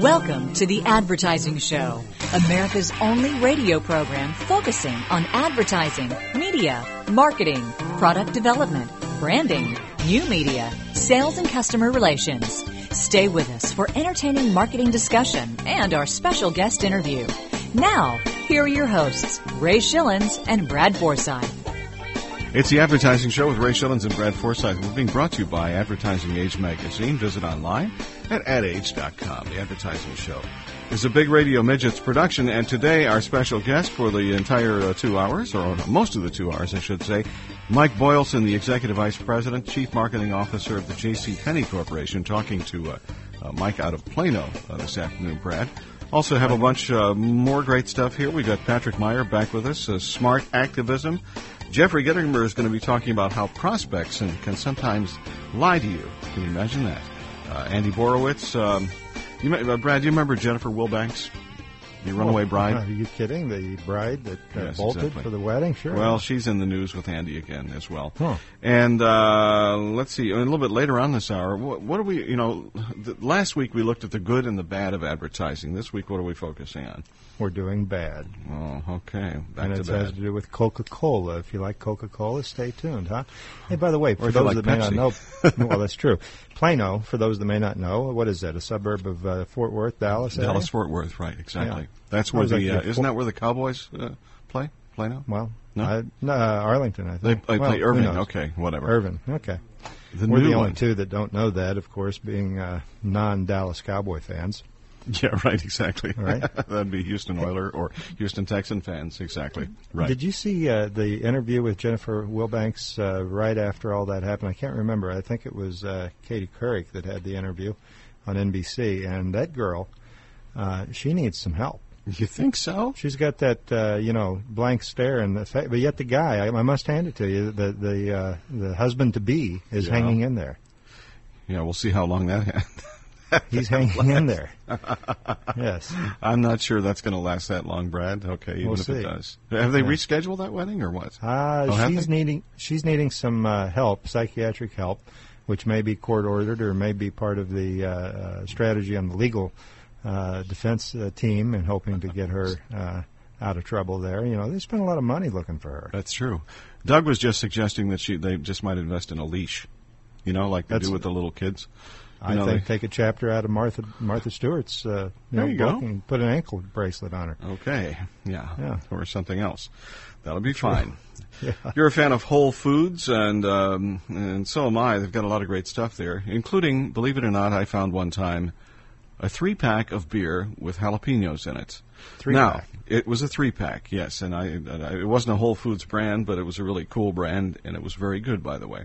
Welcome to The Advertising Show, America's only radio program focusing on advertising, media, marketing, product development, branding, new media, sales, and customer relations. Stay with us for entertaining marketing discussion and our special guest interview. Now, here are your hosts, Ray Schillens and Brad Forsythe. It's the Advertising Show with Ray Schillens and Brad Forsythe. We're being brought to you by Advertising Age Magazine. Visit online at adage.com. The Advertising Show is a Big Radio Midgets production, and today our special guest for the entire uh, two hours, or most of the two hours, I should say, Mike Boylson, the Executive Vice President, Chief Marketing Officer of the J.C. Penney Corporation, talking to uh, uh, Mike out of Plano uh, this afternoon, Brad. Also have a bunch uh, more great stuff here. We've got Patrick Meyer back with us, uh, Smart Activism. Jeffrey Gitomer is going to be talking about how prospects can sometimes lie to you. Can you imagine that? Uh, Andy Borowitz, um, you, uh, Brad, do you remember Jennifer Wilbanks? The runaway bride? Are you kidding? The bride that uh, yes, bolted exactly. for the wedding? Sure. Well, she's in the news with Andy again as well. Huh. And uh, let's see, a little bit later on this hour, what, what are we, you know, the, last week we looked at the good and the bad of advertising. This week, what are we focusing on? We're doing bad. Oh, okay. Back and it has to do with Coca Cola. If you like Coca Cola, stay tuned, huh? Hey, by the way, for those like that Pepsi. may not know, well, that's true. Plano, for those that may not know, what is that? A suburb of uh, Fort Worth, Dallas? Dallas, Fort Worth, right? Exactly. Yeah. That's where the uh, isn't that where the Cowboys uh, play? Plano? Well, no, I, no uh, Arlington. I think they, well, play Irving. Okay, whatever. Irving. Okay. The We're the one. only two that don't know that, of course, being uh, non-Dallas Cowboy fans. Yeah, right, exactly. Right. That'd be Houston Oiler or Houston Texan fans, exactly. Right. Did you see uh, the interview with Jennifer Wilbanks uh, right after all that happened? I can't remember. I think it was uh, Katie Couric that had the interview on NBC, and that girl, uh, she needs some help. You think so? She's got that uh, you know blank stare, and the fa- but yet the guy, I, I must hand it to you, the the uh, the husband to be is Yeah. hanging in there. Yeah, we'll see how long that. He's hanging in there. Yes. I'm not sure that's going to last that long, Brad. Okay, even We'll if it does. Have they Yeah. rescheduled that wedding or what? Uh, Oh, she's needing she's needing some uh, help, psychiatric help, which may be court ordered or may be part of the uh, uh, strategy on the legal uh, defense uh, team and hoping to get her uh, out of trouble there. You know, they spent a lot of money looking for her. That's true. Doug was just suggesting that she they just might invest in a leash. You know, like they That's- do with the little kids. I think they- take a chapter out of Martha Martha Stewart's uh, you There know, you book go. and put an ankle bracelet on her. Okay, yeah, Yeah. or something else. That'll be fine. Yeah. You're a fan of Whole Foods, and um, and so am I. They've got a lot of great stuff there, including, believe it or not, I found one time a three pack of beer with jalapenos in it. Three now, pack. it was a three pack, yes, and I, and I it wasn't a Whole Foods brand, but it was a really cool brand, and it was very good, by the way.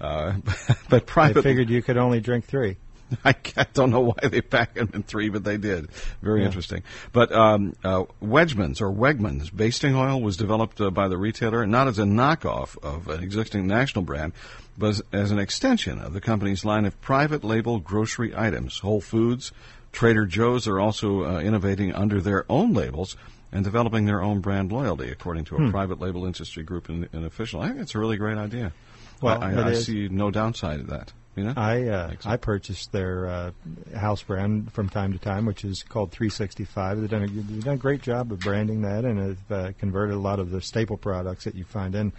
Uh, but I private, figured you could only drink three. I don't know why they pack them in three, but they did. Very Yeah. interesting. But um, uh, Wedgman's or Wegmans basting oil was developed uh, by the retailer not as a knockoff of an existing national brand, but as, as an extension of the company's line of private label grocery items. Whole Foods, Trader Joe's are also uh, innovating under their own labels and developing their own brand loyalty, according to a Hmm. private label industry group and, and official. I think it's a really great idea. Well, I, I, I see no downside to that. You know? I uh, Excellent. I purchased their uh, house brand from time to time, which is called 365. They've done a, they've done a great job of branding that, and have uh, converted a lot of the staple products that you find in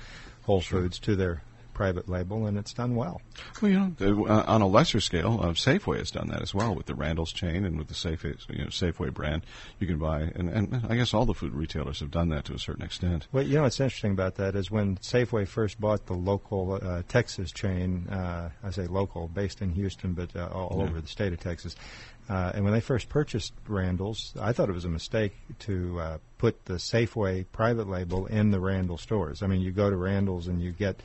Whole Foods to their private label, and it's done well. Well, you know, the- uh, on a lesser scale, uh, Safeway has done that as well with the Randall's chain and with the Safeway, you know, Safeway brand. You can buy, and, and I guess all the food retailers have done that to a certain extent. Well, you know what's interesting about that is when Safeway first bought the local uh, Texas chain, uh, I say local, based in Houston, but uh, all Yeah. over the state of Texas. Uh, and when they first purchased Randall's, I thought it was a mistake to uh, put the Safeway private label in the Randall stores. I mean, you go to Randall's and you get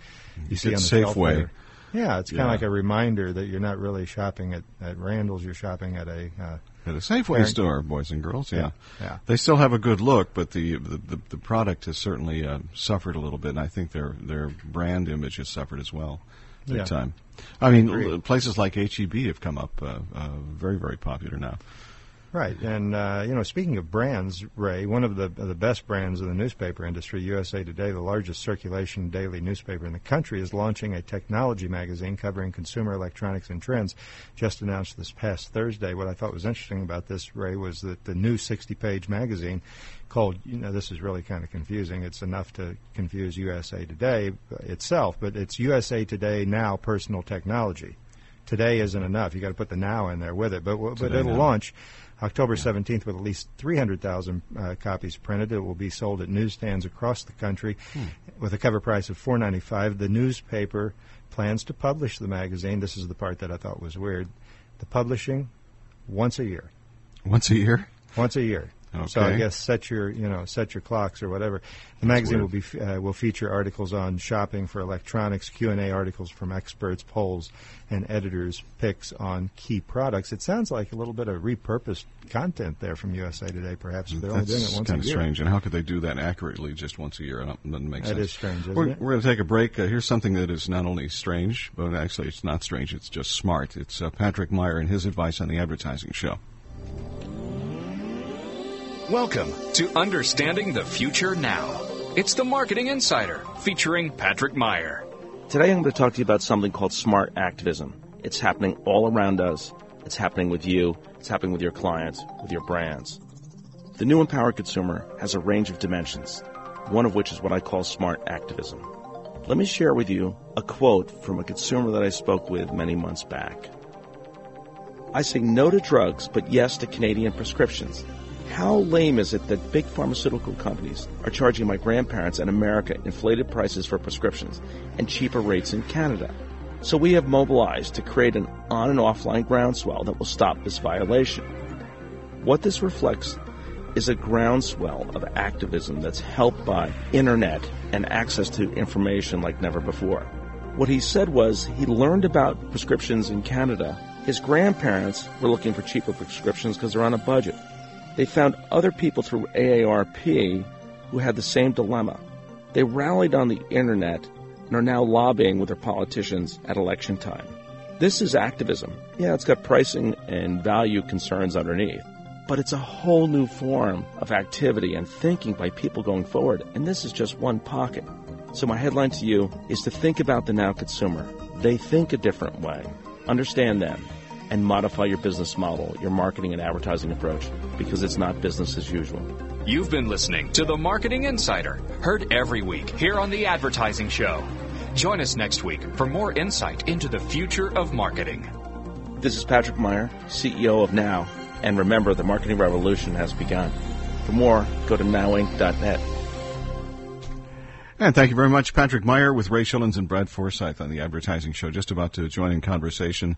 you see get on the shelf Safeway. there- Yeah, it's kind Yeah. of like a reminder that you're not really shopping at, at Randall's. You're shopping at a uh, At a Safeway Parent- store, boys and girls, yeah. Yeah, yeah. They still have a good look, but the the, the, the product has certainly uh, suffered a little bit, and I think their their brand image has suffered as well, big Yeah. time. I mean, Agreed. places like HEB have come up uh, uh, very very popular now. Right, and uh, you know, speaking of brands, Ray, one of the the best brands in the newspaper industry, USA Today, the largest circulation daily newspaper in the country, is launching a technology magazine covering consumer electronics and trends. Just announced this past Thursday. What I thought was interesting about this, Ray, was that the new 60-page magazine called, you know, this is really kind of confusing. It's enough to confuse USA Today itself, but it's USA Today Now Personal Technology. Today isn't enough. You got to put the now in there with it. But but Today it'll now. launch October 17th with at least 300,000 uh, copies printed. It will be sold at newsstands across the country with a cover price of 4.95. The newspaper plans to publish the magazine. This is the part that I thought was weird. The publishing once a year. Once a year? Once a year. So I guess set your you know set your clocks or whatever. The magazine weird. will be uh, will feature articles on shopping for electronics, Q and A articles from experts, polls, and editors' picks on key products. It sounds like a little bit of repurposed content there from USA Today. Perhaps if they're only doing That's it once kind a of strange. And how could they do that accurately just once a year? It doesn't make That sense. is strange, isn't we're? We're going to take a break. Uh, here's something that is not only strange, but actually it's not strange. It's just smart. It's uh, Patrick Meyer and his advice on the advertising show. Welcome to Understanding the Future Now. It's the Marketing Insider featuring Patrick Meyer. Today I'm going to talk to you about something called smart activism. It's happening all around us. It's happening with you. It's happening with your clients, with your brands. The new empowered consumer has a range of dimensions, one of which is what I call smart activism. Let me share with you a quote from a consumer that I spoke with many months back. I say no to drugs, but yes to Canadian prescriptions. How lame is it that big pharmaceutical companies are charging my grandparents in America inflated prices for prescriptions and cheaper rates in Canada? So we have mobilized to create an on and offline groundswell that will stop this violation. What this reflects is a groundswell of activism that's helped by internet and access to information like never before. What he said was he learned about prescriptions in Canada. His grandparents were looking for cheaper prescriptions because they're on a budget. They found other people through AARP who had the same dilemma. They rallied on the internet and are now lobbying with their politicians at election time. This is activism. Yeah, it's got pricing and value concerns underneath, but it's a whole new form of activity and thinking by people going forward, and this is just one pocket. So my headline to you is to think about the now consumer. They think a different way. Understand them and modify your business model, your marketing and advertising approach because it's not business as usual. You've been listening to the Marketing Insider, heard every week here on The Advertising Show. Join us next week for more insight into the future of marketing. This is Patrick Meyer, CEO of Now, and remember the marketing revolution has begun. For more, go to nowinc.net. And thank you very much, Patrick Meyer with Ray Schillens and Brad Forsythe on the advertising show. Just about to join in conversation.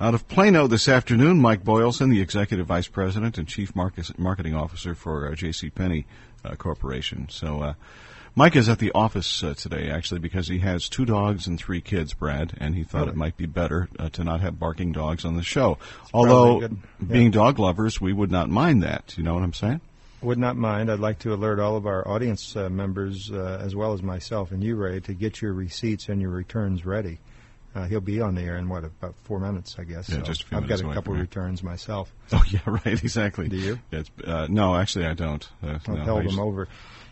Out of Plano this afternoon, Mike Boylson, the Executive Vice President and Chief Marketing Officer for uh, J.C. Penney uh, Corporation. So, uh, Mike is at the office uh, today, actually, because he has two dogs and three kids, Brad, and he thought it might be better uh, to not have barking dogs on the show. Although, good. Yeah. being dog lovers, we would not mind that. You know what I'm saying? Would not mind. I'd like to alert all of our audience uh, members, uh, as well as myself and you, Ray, to get your receipts and your returns ready. Uh, he'll be on the air in what about four minutes, I guess. Yeah, so just a few I've minutes got a couple returns myself. Oh, yeah, right, exactly. Do you? Uh, no, actually, I don't. Uh, I'll no, tell them over.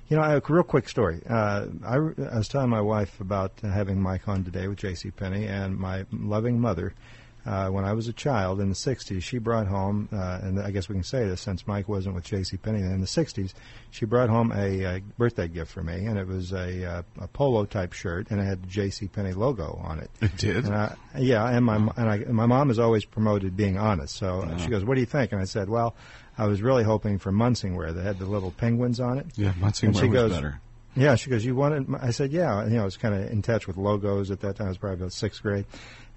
You know, a real quick story. Uh, I, I was telling my wife about uh, having Mike on today with J.C. Penney, and my loving mother. Uh, when I was a child in the '60s, she brought home, uh, and I guess we can say this since Mike wasn't with J.C. Penney in the '60s. She brought home a, uh birthday gift for me, and it was a, uh, a polo type shirt, and it had the J.C. Penney logo on it. It did? And I, yeah, and my and, I, my mom has always promoted being honest. So uh she goes, "What do you think?" And I said, "Well, I was really hoping for Munsingwear that had the little penguins on it." Yeah, she was goes, better. Yeah, she goes, "You wanted?" my-" I said, "Yeah." You know, I was kind of in touch with logos at that time. I was probably about sixth grade.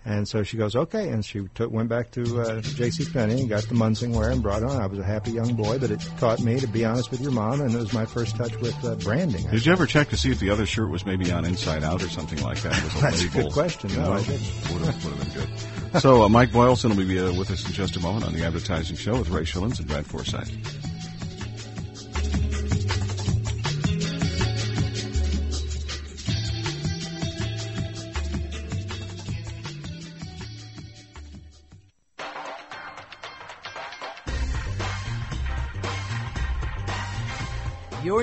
And so she goes, okay, and she took, went back to uh, J.C. Penney and got the Munsingwear and brought it on. I was a happy young boy, but it taught me to be honest with your mom, and it was my first touch with uh, branding. Did you ever check to see if the other shirt was maybe on inside out or something like that? A That's a label, good question. You No, know? I didn't. Would have, would have been good. So uh, Mike Boylson will be uh, with us in just a moment on the advertising show with Ray Schillens and Brad Forsythe.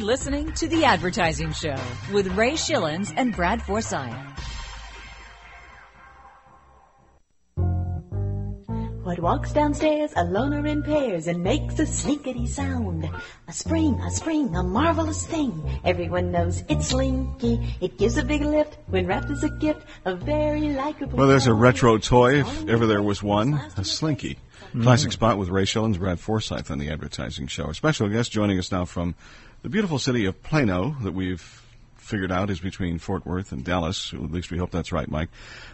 Listening to The Advertising Show with Ray Schillens and Brad Forsythe. What walks downstairs alone or in pairs and makes a slinkety sound? A spring, a spring, a marvelous thing. Everyone knows it's Slinky. It gives a big lift when wrapped as a gift. A very likable. Well, there's a retro toy, if ever there was one, a Slinky. Classic spot with Ray Schillens, Brad Forsythe on the Advertising Show. Our special guest joining us now from the beautiful city of Plano that we've figured out is between Fort Worth and Dallas. At least we hope that's right, Mike.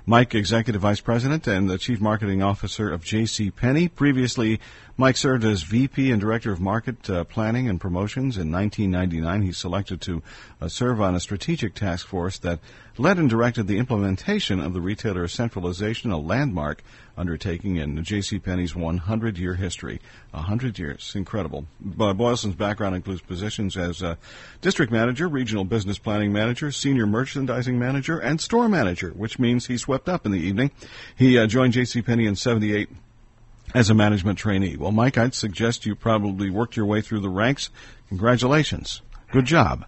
Mike, Executive Vice President and the Chief Marketing Officer of J.C. Penney. Previously, Mike served as VP and Director of Market uh, Planning and Promotions. In 1999, he selected to uh, serve on a strategic task force that led and directed the implementation of the retailer centralization, a landmark undertaking in J.C. Penney's 100-year history. 100 years, incredible. But Boylson's background includes positions as uh, district manager, regional business planning manager, senior merchandising manager, and store manager, which means he swept up in the evening. He uh, joined J.C. Penney in 78 as a management trainee. Well, Mike, I'd suggest you probably worked your way through the ranks. Congratulations. Good job.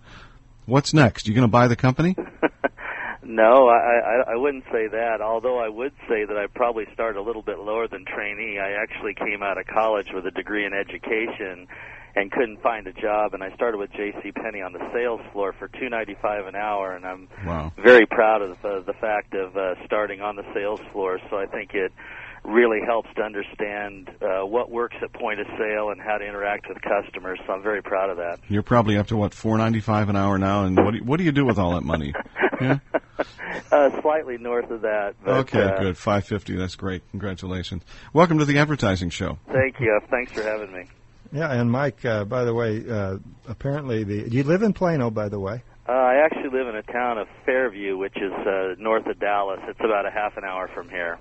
What's next? You going to buy the company? No, I, I I wouldn't say that. Although I would say that I probably started a little bit lower than trainee. I actually came out of college with a degree in education and couldn't find a job and I started with JC Penney on the sales floor for 2.95 an hour and I'm Wow. very proud of the, the fact of uh, starting on the sales floor. So I think it really helps to understand uh, what works at point of sale and how to interact with customers. So I'm very proud of that. You're probably up to what, 4.95 an hour now, and what do you, what do you do with all that money? Yeah. uh, slightly north of that. But, Okay, uh, good. 550. That's great. Congratulations. Welcome to the advertising show. Thank you. Thanks for having me. Yeah, and Mike, uh, by the way, uh, apparently the do you live in Plano, by the way? Uh, I actually live in a town of Fairview, which is uh, north of Dallas. It's about a half an hour from here.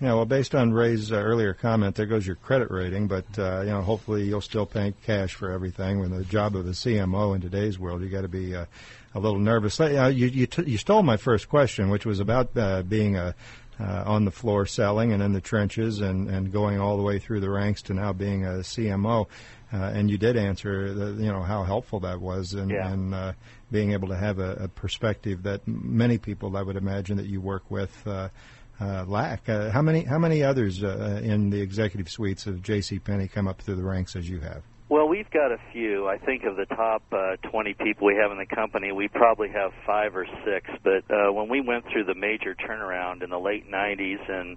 Yeah, well, based on Ray's uh, earlier comment, there goes your credit rating. But uh, you know, hopefully you'll still pay cash for everything. When the job of a CMO in today's world, you got to be uh, a little nervous. Uh, you you, t- you stole my first question, which was about uh, being a uh, on the floor selling and in the trenches and, and going all the way through the ranks to now being a CMO. Uh, and you did answer, the, you know, how helpful that was and, Yeah. and uh, being able to have a, a perspective that many people, I would imagine, that you work with uh, uh, lack. Uh, how many how many others uh, in the executive suites of J.C. Penney come up through the ranks as you have? Well, we've got a few. I think of the top uh, 20 people we have in the company, we probably have five or six. But uh, when we went through the major turnaround in the late 90s and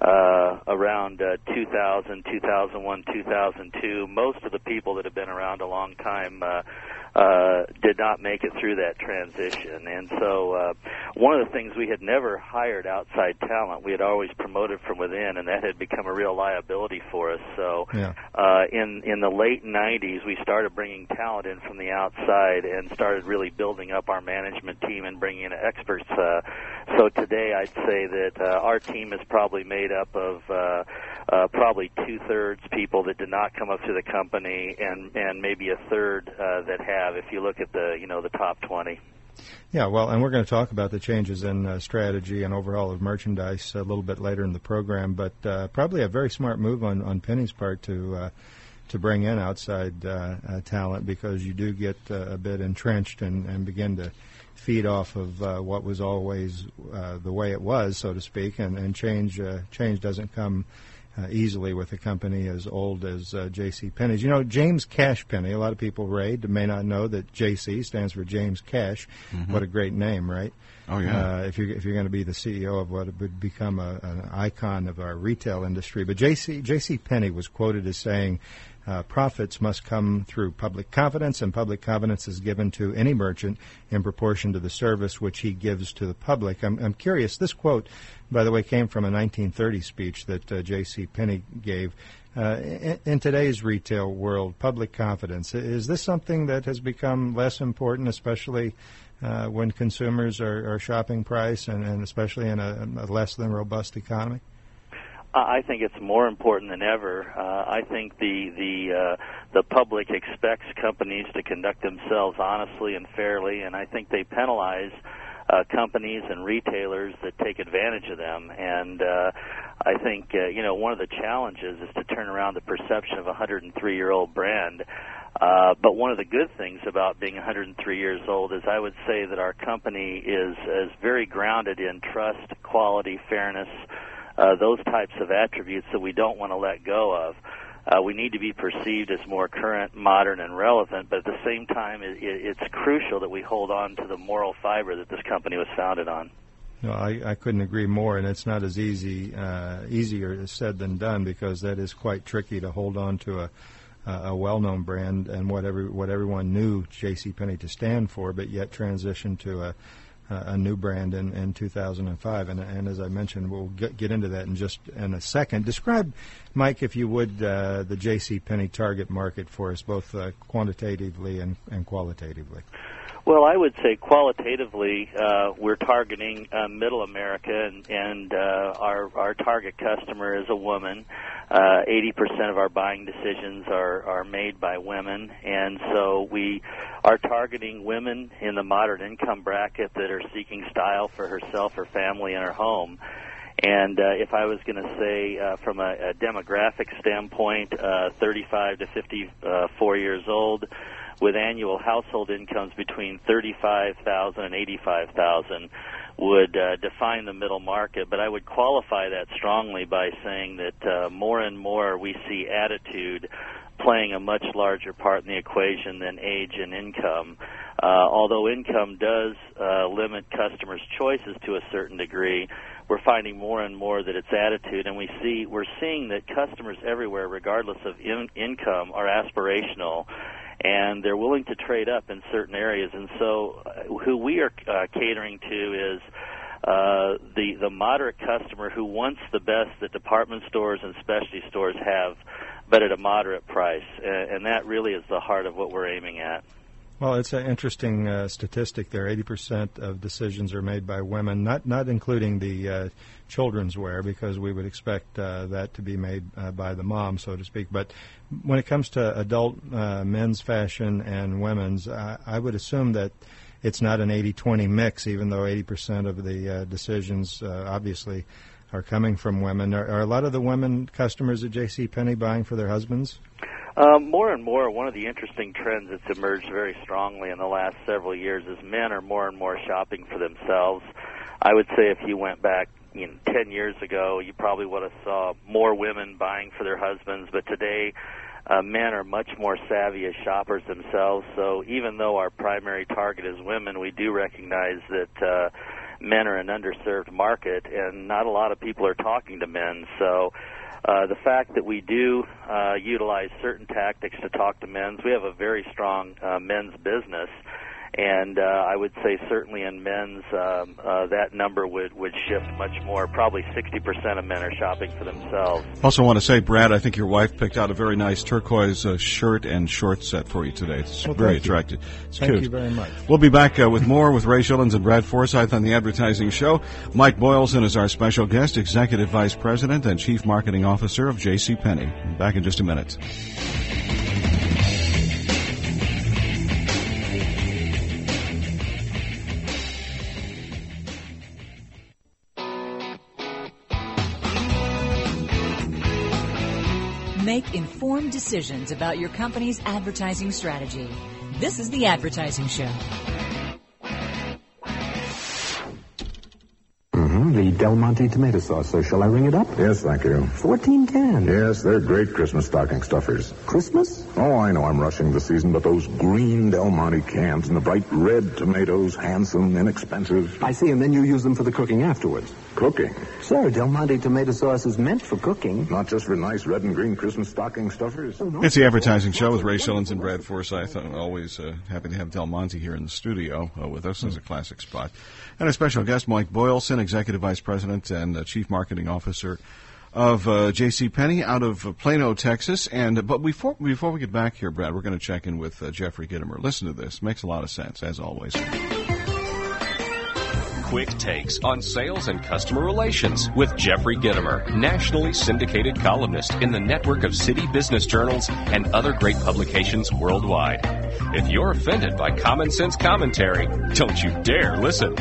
uh, around uh, 2000, 2001, 2002, most of the people that have been around a long time uh, did not make it through that transition. And so, uh, one of the things we had never hired outside talent, we had always promoted from within, and that had become a real liability for us. So, Yeah. uh, in in the late 90s, we started bringing talent in from the outside and started really building up our management team and bringing in experts. Uh, so today, I'd say that uh, our team is probably made up of uh, uh, probably two thirds people that did not come up through the company, and and maybe a third uh, that have. If you look at the you know the top 20. Yeah, well, and we're going to talk about the changes in uh, strategy and overhaul of merchandise a little bit later in the program, but uh, probably a very smart move on, on Penney's part to uh, to bring in outside uh, uh, talent because you do get uh, a bit entrenched and, and begin to feed off of uh, what was always uh, the way it was, so to speak, and, and change uh, change doesn't come uh, easily with a company as old as uh, J.C. Penney's. You know, James Cash Penney. A lot of people, Ray, may not know that J.C. stands for James Cash. What a great name, right? Oh, yeah. Uh, if you're if you're going to be the CEO of what would become a, an icon of our retail industry, but J.C. J.C. Penney was quoted as saying. Uh, profits must come through public confidence, and public confidence is given to any merchant in proportion to the service which he gives to the public. I'm, I'm curious. This quote, by the way, came from a 1930 speech that uh, J.C. Penney gave. Uh, in, in today's retail world, public confidence is this something that has become less important, especially uh, when consumers are, are shopping price, and, and especially in a, a less than robust economy? I think it's more important than ever. Uh, I think the the uh, the public expects companies to conduct themselves honestly and fairly, and I think they penalize uh, companies and retailers that take advantage of them. And uh, I think uh, you know one of the challenges is to turn around the perception of a 103 year old brand. Uh, but one of the good things about being 103 years old is I would say that our company is is very grounded in trust, quality, fairness, uh, those types of attributes that we don't want to let go of. Uh, we need to be perceived as more current, modern, and relevant, but at the same time, it, it, it's crucial that we hold on to the moral fiber that this company was founded on. No, I, I couldn't agree more, and it's not as easy uh, easier said than done because that is quite tricky to hold on to a a well-known brand and what every, what everyone knew J.C. Penney to stand for, but yet transition to a a new brand in, in 2005. And, and as I mentioned, we'll get, get into that in just in a second. Describe, Mike, if you would, uh, the J.C. Penney target market for us, both uh, quantitatively and, and qualitatively. Well, I would say qualitatively, uh, we're targeting uh, Middle America, and, and uh, our our target customer is a woman. Uh, eighty percent of our buying decisions are are made by women, and so we are targeting women in the moderate income bracket that are seeking style for herself, her family, and her home. And uh, if I was going to say uh, from a, a demographic standpoint, uh, 35 to 54 years old, with annual household incomes between 35,000 and 85,000 would uh, define the middle market. But I would qualify that strongly by saying that uh, more and more we see attitude playing a much larger part in the equation than age and income. Uh, although income does uh, limit customers' choices to a certain degree, we're finding more and more that it's attitude, and we see we're seeing that customers everywhere, regardless of in- income, are aspirational and they're willing to trade up in certain areas. And so, uh, who we are uh, catering to is uh, the the moderate customer who wants the best that department stores and specialty stores have, but at a moderate price. And, and that really is the heart of what we're aiming at. Well, it's an interesting uh, statistic there. 80% of decisions are made by women, not not including the uh, children's wear, because we would expect uh, that to be made uh, by the mom, so to speak. But when it comes to adult uh, men's fashion and women's, I, I would assume that it's not an 80-20 mix, even though 80% of the uh, decisions obviously are coming from women. Are, are, a lot of the women customers at J.C. Penney buying for their husbands? Um, more and more, one of the interesting trends that's emerged very strongly in the last several years is men are more and more shopping for themselves. I would say if you went back you know, 10 years ago, you probably would have saw more women buying for their husbands, but today uh, men are much more savvy as shoppers themselves. So even though our primary target is women, we do recognize that uh, men are an underserved market, and not a lot of people are talking to men. So uh, the fact that we do uh, utilize certain tactics to talk to men's, we have a very strong uh, men's business and uh, I would say certainly in men's um, uh, that number would would shift much more. Probably 60% of men are shopping for themselves. Also, want to say, Brad, I think your wife picked out a very nice turquoise uh, shirt and short set for you today. It's well, very attractive. It's thank cute. you very much. We'll be back uh, with more with Ray Schillens and Brad Forsythe on the Advertising Show. Mike Boylson is our special guest, Executive Vice President and Chief Marketing Officer of J.C. Penney. Back in just a minute. Make informed decisions about your company's advertising strategy. This is The Advertising Show. Mm-hmm, the Del Monte tomato sauce. So shall I ring it up? Yes, thank you. 14 cans. Yes, they're great Christmas stocking stuffers. Christmas? Oh, I know I'm rushing the season, but those green Del Monte cans and the bright red tomatoes, handsome, inexpensive. I see, and then you use them for the cooking afterwards. Cooking? Sir, Del Monte tomato sauce is meant for cooking. Not just for nice red and green Christmas stocking stuffers? Oh, no. It's the advertising show with Ray Schillens and Brad Forsythe. I'm always uh, happy to have Del Monte here in the studio uh, with us as a classic spot. And a special guest, Mike Boylson, Executive Vice President and uh, Chief Marketing Officer of uh, J.C. Penney out of uh, Plano, Texas. And but before before we get back here, Brad, we're going to check in with uh, Jeffrey Gitomer. Listen to this; makes a lot of sense as always. Quick takes on sales and customer relations with Jeffrey Gitomer, nationally syndicated columnist in the network of city business journals and other great publications worldwide. If you're offended by common sense commentary, don't you dare listen.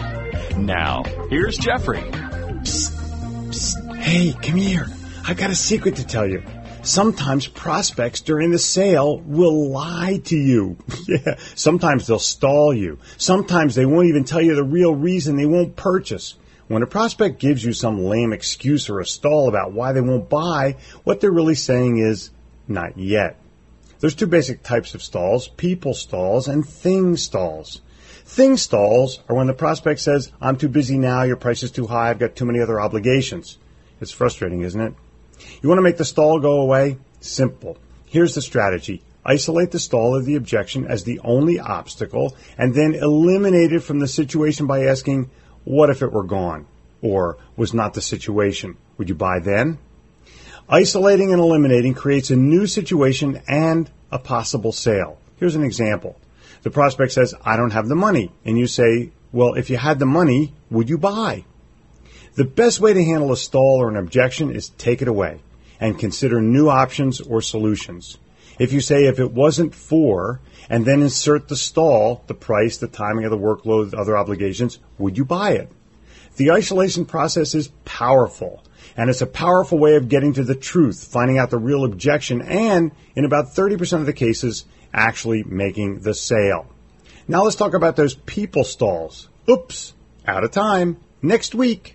Now, here's Jeffrey. Psst, psst. Hey, come here. I've got a secret to tell you. Sometimes prospects during the sale will lie to you. yeah. Sometimes they'll stall you. Sometimes they won't even tell you the real reason they won't purchase. When a prospect gives you some lame excuse or a stall about why they won't buy, what they're really saying is, not yet. There's two basic types of stalls, people stalls and thing stalls. Thing stalls are when the prospect says, I'm too busy now, your price is too high, I've got too many other obligations. It's frustrating, isn't it? You want to make the stall go away? Simple. Here's the strategy. Isolate the stall or the objection as the only obstacle and then eliminate it from the situation by asking, what if it were gone? Or was not the situation? Would you buy then? Isolating and eliminating creates a new situation and a possible sale. Here's an example. The prospect says, I don't have the money. And you say, well, if you had the money, would you buy? The best way to handle a stall or an objection is take it away and consider new options or solutions. If you say if it wasn't for, and then insert the stall, the price, the timing of the workload, other obligations, would you buy it? The isolation process is powerful and it's a powerful way of getting to the truth, finding out the real objection, and in about 30% of the cases, actually making the sale. Now let's talk about those people stalls. Oops, out of time. Next week.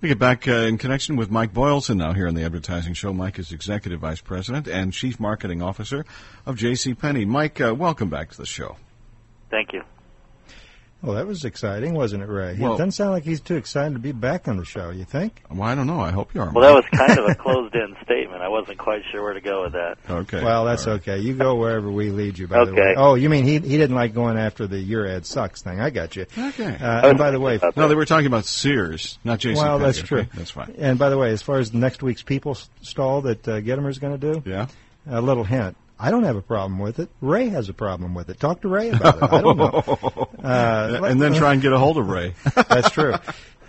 We get back uh, in connection with Mike Boylson now here on the Advertising Show. Mike is Executive Vice President and Chief Marketing Officer of J.C. Penney. Mike, uh, welcome back to the show. Thank you. Well, that was exciting, wasn't it, Ray? Well- it doesn't sound like he's too excited to be back on the show. You think? Well, I don't know. I hope you are. Well, that was kind of a closed-in statement. I wasn't quite sure where to go with that. Okay. Well, that's okay. You go wherever we lead you. By the Okay. way. Oh, you mean he he didn't like going after the your ad sucks thing? I got you. Okay. Uh, and by the way, no, they were talking about Sears, not Jason. well, Penney, that's okay? true. That's fine. And by the way, as far as next week's people stall that uh, Gitomer's going to do, yeah, a little hint. I don't have a problem with it. Ray has a problem with it. Talk to Ray about it. I don't know. Uh, and then try and get a hold of Ray. That's true.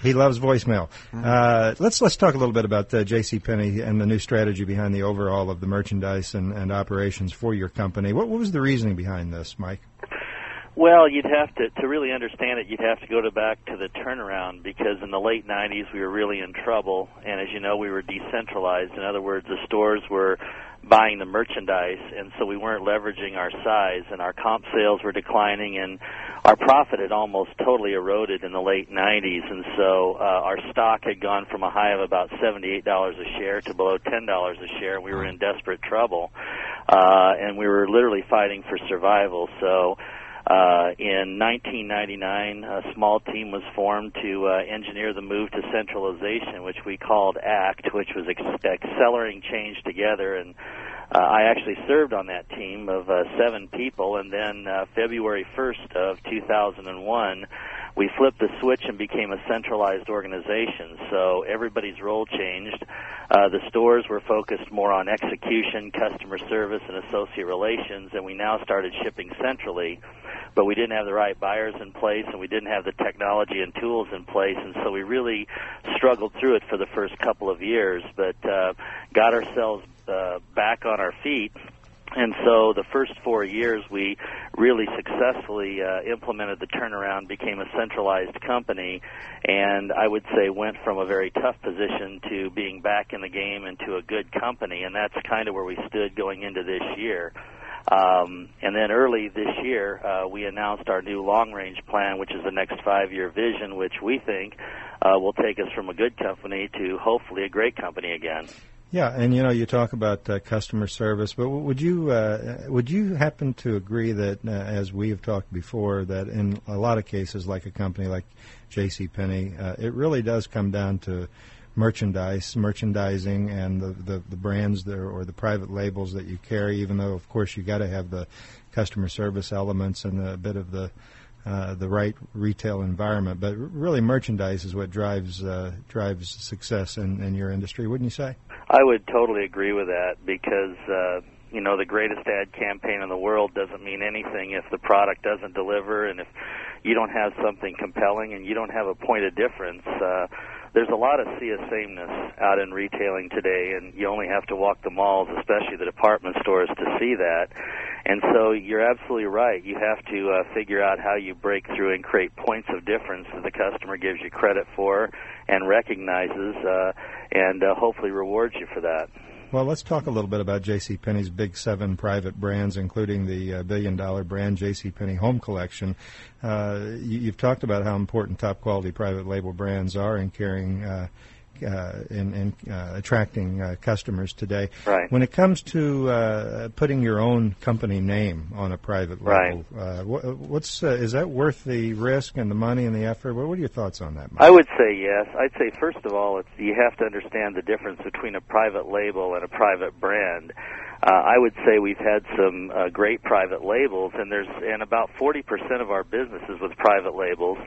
He loves voicemail. Uh, let's let's talk a little bit about uh, J.C. Penney and the new strategy behind the overall of the merchandise and, and operations for your company. What, what was the reasoning behind this, Mike? Well, you'd have to to really understand it. You'd have to go to back to the turnaround because in the late '90s we were really in trouble, and as you know, we were decentralized. In other words, the stores were buying the merchandise, and so we weren't leveraging our size, and our comp sales were declining, and our profit had almost totally eroded in the late '90s, and so uh, our stock had gone from a high of about seventy-eight dollars a share to below ten dollars a share. and We were in desperate trouble, uh, and we were literally fighting for survival. So. Uh, in 1999, a small team was formed to uh, engineer the move to centralization, which we called ACT, which was accelerating change together. And uh, I actually served on that team of uh, seven people. And then uh, February 1st of 2001, we flipped the switch and became a centralized organization. So everybody's role changed. Uh, the stores were focused more on execution, customer service, and associate relations, and we now started shipping centrally. But we didn't have the right buyers in place, and we didn't have the technology and tools in place, and so we really struggled through it for the first couple of years. But uh, got ourselves uh, back on our feet and so the first four years, we really successfully uh, implemented the turnaround, became a centralized company, and I would say went from a very tough position to being back in the game and to a good company, and that's kind of where we stood going into this year. Um, and then early this year, uh, we announced our new long range plan, which is the next five year vision, which we think uh, will take us from a good company to hopefully a great company again. Yeah, and you know, you talk about uh, customer service, but would you uh, would you happen to agree that, uh, as we have talked before, that in a lot of cases, like a company like J.C. Penney, uh, it really does come down to merchandise, merchandising, and the, the, the brands that are, or the private labels that you carry. Even though, of course, you got to have the customer service elements and a bit of the uh, the right retail environment. But really, merchandise is what drives uh, drives success in, in your industry, wouldn't you say? I would totally agree with that because uh, you know the greatest ad campaign in the world doesn't mean anything if the product doesn't deliver and if you don't have something compelling and you don't have a point of difference. Uh, there's a lot of sea of sameness out in retailing today, and you only have to walk the malls, especially the department stores, to see that. And so you're absolutely right. You have to uh, figure out how you break through and create points of difference that the customer gives you credit for and recognizes, uh, and uh, hopefully rewards you for that. Well, let's talk a little bit about J.C. Penney's big seven private brands, including the uh, billion-dollar brand J.C. Penney Home Collection. Uh, you, have talked about how important top-quality private label brands are in carrying uh, in, in uh, attracting uh, customers today. Right. When it comes to uh, putting your own company name on a private label, right. Uh, what, what's uh, is that worth the risk and the money and the effort? What, what are your thoughts on that? Mike? I would say yes. I'd say first of all, it's, you have to understand the difference between a private label and a private brand. Uh, I would say we've had some uh, great private labels, and there's and about 40% of our business is with private labels.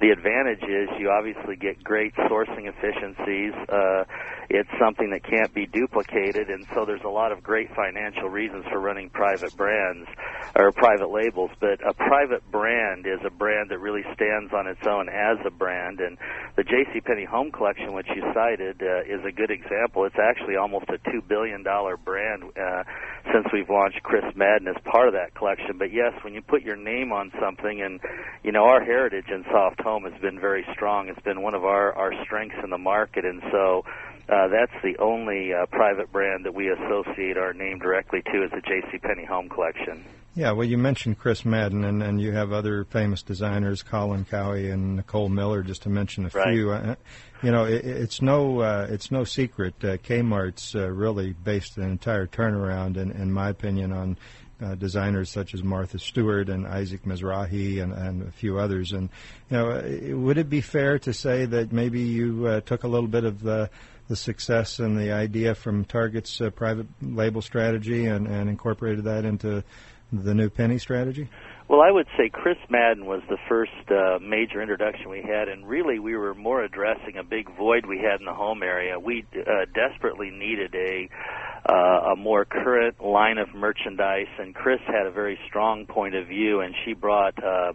The advantage is you obviously get great sourcing efficiencies. Uh, it's something that can't be duplicated, and so there's a lot of great financial reasons for running private brands or private labels. But a private brand is a brand that really stands on its own as a brand, and the J.C. Penney Home Collection, which you cited, uh, is a good example. It's actually almost a two billion dollar brand. Uh, since we've launched Chris Madden as part of that collection. But yes, when you put your name on something, and you know our heritage in soft home has been very strong. It's been one of our our strengths in the market, and so. Uh, that's the only uh, private brand that we associate our name directly to as the J.C. Penney Home Collection. Yeah, well, you mentioned Chris Madden, and, and you have other famous designers, Colin Cowie and Nicole Miller, just to mention a right. few. Uh, you know, it, it's no uh, it's no secret. Uh, Kmart's uh, really based an entire turnaround, in, in my opinion, on uh, designers such as Martha Stewart and Isaac Mizrahi and, and a few others. And you know, uh, would it be fair to say that maybe you uh, took a little bit of the the success and the idea from Target's uh, private label strategy and, and incorporated that into the new Penney strategy? Well, I would say Chris Madden was the first uh, major introduction we had, and really we were more addressing a big void we had in the home area. We uh, desperately needed a uh, a more current line of merchandise, and Chris had a very strong point of view, and she brought uh,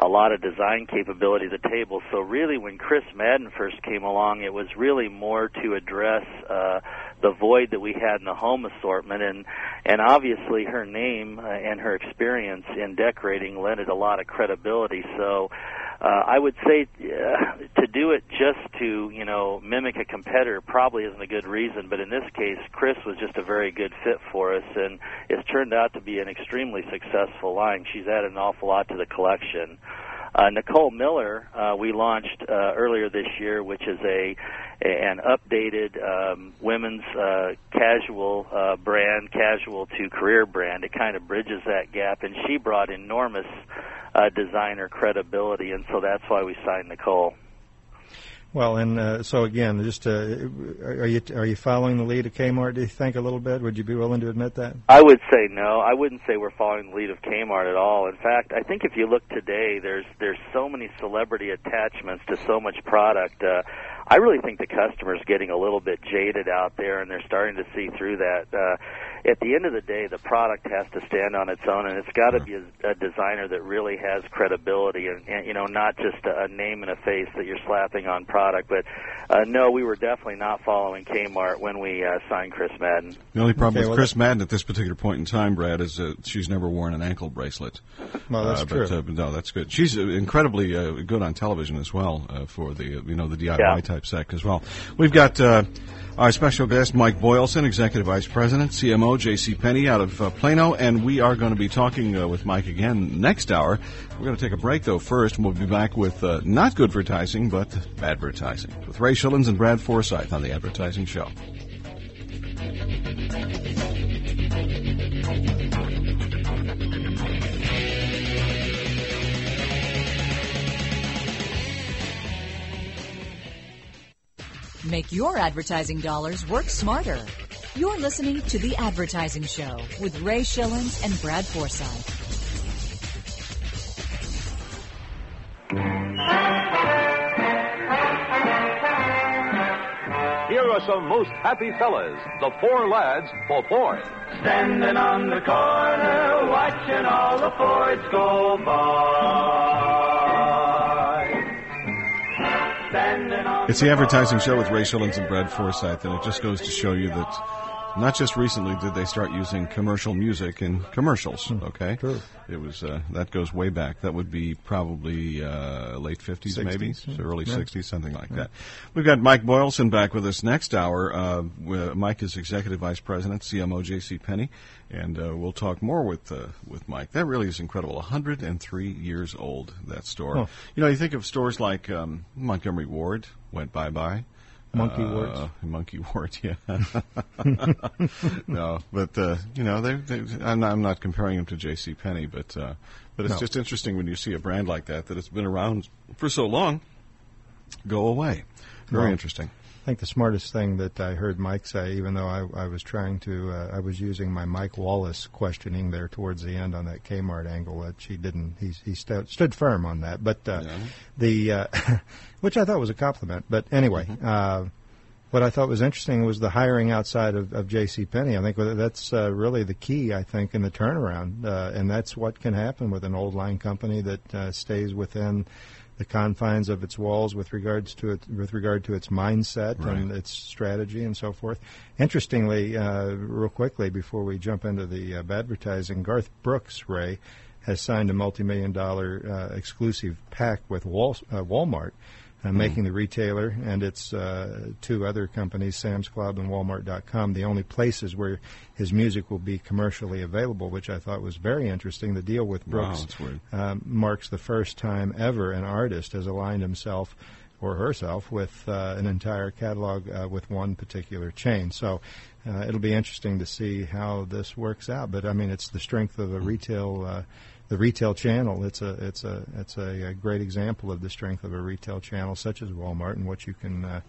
a lot of design capability to the table. So really, when Chris Madden first came along, it was really more to address uh, the void that we had in the home assortment, and and obviously her name uh, and her experience in decorating lended a lot of credibility. So uh, I would say uh, to do it just to you know mimic a competitor probably isn't a good reason, but in this case, Chris was just a very good fit for us, and it's turned out to be an extremely successful line. She's added an awful lot to the collection. Uh, Nicole Miller, uh, we launched uh, earlier this year, which is a an updated um, women's uh, casual uh, brand, casual to career brand. It kind of bridges that gap, and she brought enormous uh, designer credibility, and so that's why we signed Nicole. Well, and uh, so again, just uh, are you are you following the lead of Kmart? Do you think a little bit? Would you be willing to admit that? I would say no. I wouldn't say we're following the lead of Kmart at all. In fact, I think if you look today, there's there's so many celebrity attachments to so much product. Uh, I really think the customer's getting a little bit jaded out there, and they're starting to see through that. Uh, at the end of the day, the product has to stand on its own, and it's got to be a, a designer that really has credibility, and, and you know, not just a, a name and a face that you're slapping on product. But uh, no, we were definitely not following Kmart when we uh, signed Chris Madden. The only problem Okay, with well, Chris Madden at this particular point in time, Brad, is uh, she's never worn an ankle bracelet. Well, that's uh, true. Uh, no, that's good. She's uh, incredibly uh, good on television as well uh, for the uh, you know the DIY Yeah. type sect as well. We've got. Uh, our special guest, Mike Boylson, Executive Vice President, CMO, J.C. Penney out of uh, Plano, and we are going to be talking uh, with Mike again next hour. We're going to take a break, though, first, and we'll be back with uh, not good advertising, but advertising, with Ray Schillens and Brad Forsythe on The Advertising Show. Make your advertising dollars work smarter. You're listening to The Advertising Show with Ray Schillens and Brad Forsythe. Here are some most happy fellas, the four lads for Ford. Standing on the corner, watching all the Fords go by. It's the advertising show with Ray Schillens and Brad Forsythe, and it just goes to show you that not just recently did they start using commercial music in commercials. Okay, True. It was uh, that goes way back. That would be probably uh, late fifties, maybe 60s, so early yeah. sixties, something like that. We've got Mike Boylson back with us next hour. Uh, Mike is executive vice president, CMO, J.C. Penney, and uh, we'll talk more with uh, with Mike. That really is incredible. 103 years old. That store. Huh. You know, you think of stores like um, Montgomery Ward went bye bye. Monkey Uh, warts. Monkey wart, yeah. no, but uh, you know, they, they, I'm, not, I'm not comparing them to J.C. Penney, but uh, but it's No. just interesting when you see a brand like that that has been around for so long go away. Very Well, interesting. I think the smartest thing that I heard Mike say, even though I, I was trying to, uh, I was using my Mike Wallace questioning there towards the end on that Kmart angle that she didn't. He he stu- stood firm on that, but uh, the uh, which I thought was a compliment. But anyway. Uh, what I thought was interesting was the hiring outside of, of J.C. Penney. I think that's uh, really the key. I think in the turnaround, uh, and that's what can happen with an old line company that uh, stays within the confines of its walls with regards to it, with regard to its mindset and its strategy and so forth. Interestingly, uh, real quickly before we jump into the uh, advertising, Garth Brooks Ray has signed a multi-million dollar uh, exclusive pact with Wal- uh, Walmart uh, making the retailer and its uh, two other companies, Sam's Club and Walmart.com, the only places where his music will be commercially available, which I thought was very interesting. The deal with Brooks weird. um, marks the first time ever an artist has aligned himself or herself with uh, an entire catalog uh, with one particular chain. So uh, it'll be interesting to see how this works out. But I mean, it's the strength of the retail. Uh, the retail channel. It's a it's a it's a, a great example of the strength of a retail channel such as Walmart and what you can uh,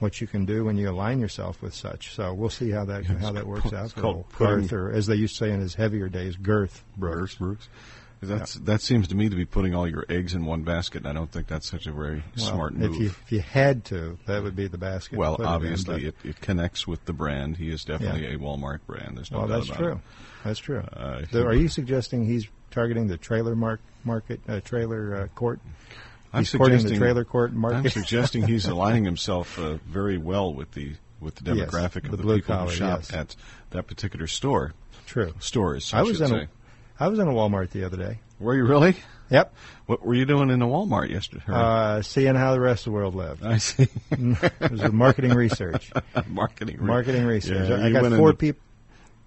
what you can do when you align yourself with such. So we'll see how that how that works out. Called putting- or as they used to say in his heavier days, Girth Brooks. Brooks. That's that seems to me to be putting all your eggs in one basket. and I don't think that's such a very Well, smart move. If you if you had to, that would be the basket. well, put it in, obviously, it, it connects with the brand. He is definitely Yeah. a Walmart brand. There's no well, doubt that's about true. it. That's true. Uh, So he- are you suggesting he's targeting the trailer mark, market, uh, trailer uh, court? I'm he's courting the trailer court market. I'm suggesting he's aligning himself uh, very well with the with the demographic the of the blue people collar, who shop yes. at that particular store. True. Stores. I, I was in say. a I was in a Walmart the other day. Were you really? Yep. What were you doing in a Walmart yesterday? Uh, seeing how the rest of the world lived. I see. it was marketing research. marketing. re- Marketing research. Yeah, I got four people.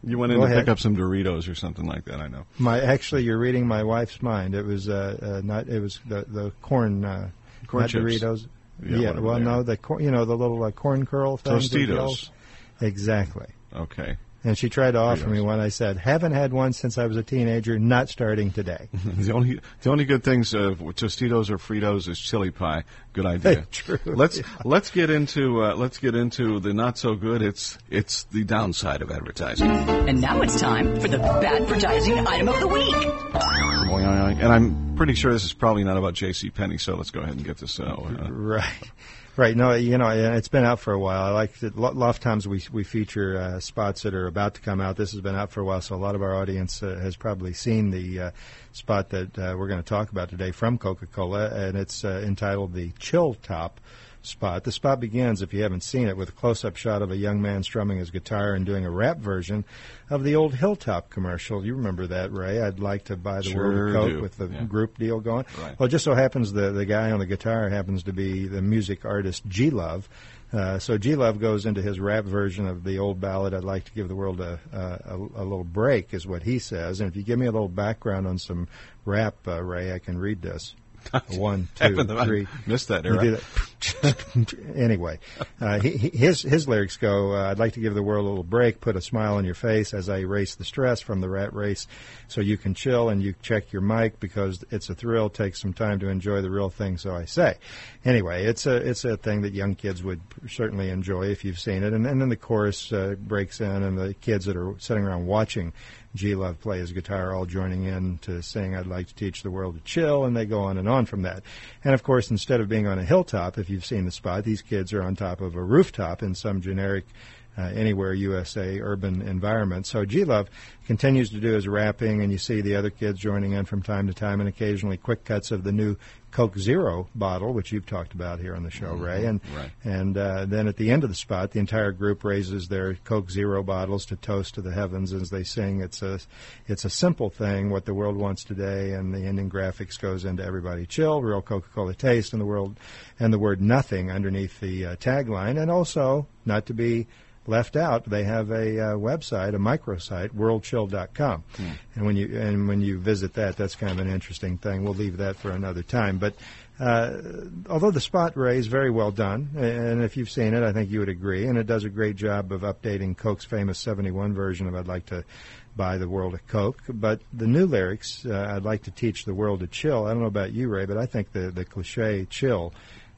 You went in Go to ahead. pick up some Doritos or something like that. I know. My actually, you're reading my wife's mind. It was uh, uh, not. It was the the corn. Uh, Corn. Doritos. Yeah, Yeah. well, no, the corn. You know the little uh, corn curl things. Tostitos. Exactly. Okay. And she tried to offer me one. I said, "Haven't had one since I was a teenager. Not starting today." the only the only good things uh, with Tostitos or Fritos is chili pie. Good idea. True. Let's let's get into uh, let's get into the not so good. It's it's the downside of advertising. And now it's time for the bad advertising item of the week. And I'm pretty sure this is probably not about J.C. Penney. So let's go ahead and get this. out. uh, Right. Right. No, you know, it's been out for a while. I like that. A lot of times we we feature uh, spots that are about to come out. This has been out for a while, so a lot of our audience uh, has probably seen the uh, spot that uh, we're going to talk about today from Coca-Cola, and it's uh, entitled the Chill Top spot. The spot begins, if you haven't seen it, with a close-up shot of a young man strumming his guitar and doing a rap version of the old Hilltop commercial. You remember that, Ray? I'd like to buy the world Sure a Coke do. with the Yeah. group deal going. Right. Well, it just so happens the the guy on the guitar happens to be the music artist G Love. Uh, so G Love goes into his rap version of the old ballad. I'd like to give the world a, a, a, a little break, is what he says. And if you give me a little background on some rap, uh, Ray, I can read this. One, two, to- I missed that era. anyway, uh, he, he- his his lyrics go. Uh, I'd like to give the world a little break, put a smile on your face as I erase the stress from the rat race, so you can chill and you check your mic because it's a thrill. Take some time to enjoy the real thing. So I say. Anyway, it's a it's a thing that young kids would certainly enjoy if you've seen it. And, and then the chorus uh, breaks in, and the kids that are sitting around watching G Love play his guitar, all joining in to sing, I'd like to teach the world to chill, and they go on and on from that. And of course, instead of being on a hilltop, if you've seen the spot, these kids are on top of a rooftop in some generic uh, anywhere USA urban environment. So G Love continues to do his rapping, and you see the other kids joining in from time to time, and occasionally quick cuts of the new Coke Zero bottle, which you've talked about here on the show, Mm-hmm. Ray. And Right. and uh, then at the end of the spot, the entire group raises their Coke Zero bottles to toast to the heavens as they sing. It's a it's a simple thing, what the world wants today, and the ending graphics goes into everybody chill, real Coca-Cola taste, and the world, and the word nothing underneath the uh, tagline, and also not to be left out, they have a uh, website, a microsite, worldchill.com. And when you and when you visit that, that's kind of an interesting thing. We'll leave that for another time. But uh, although the spot Ray is very well done, and if you've seen it, I think you would agree, and it does a great job of updating Coke's famous '71 version of "I'd like to buy the world a Coke." But the new lyrics, uh, "I'd like to teach the world to chill." I don't know about you, Ray, but I think the the cliche "chill."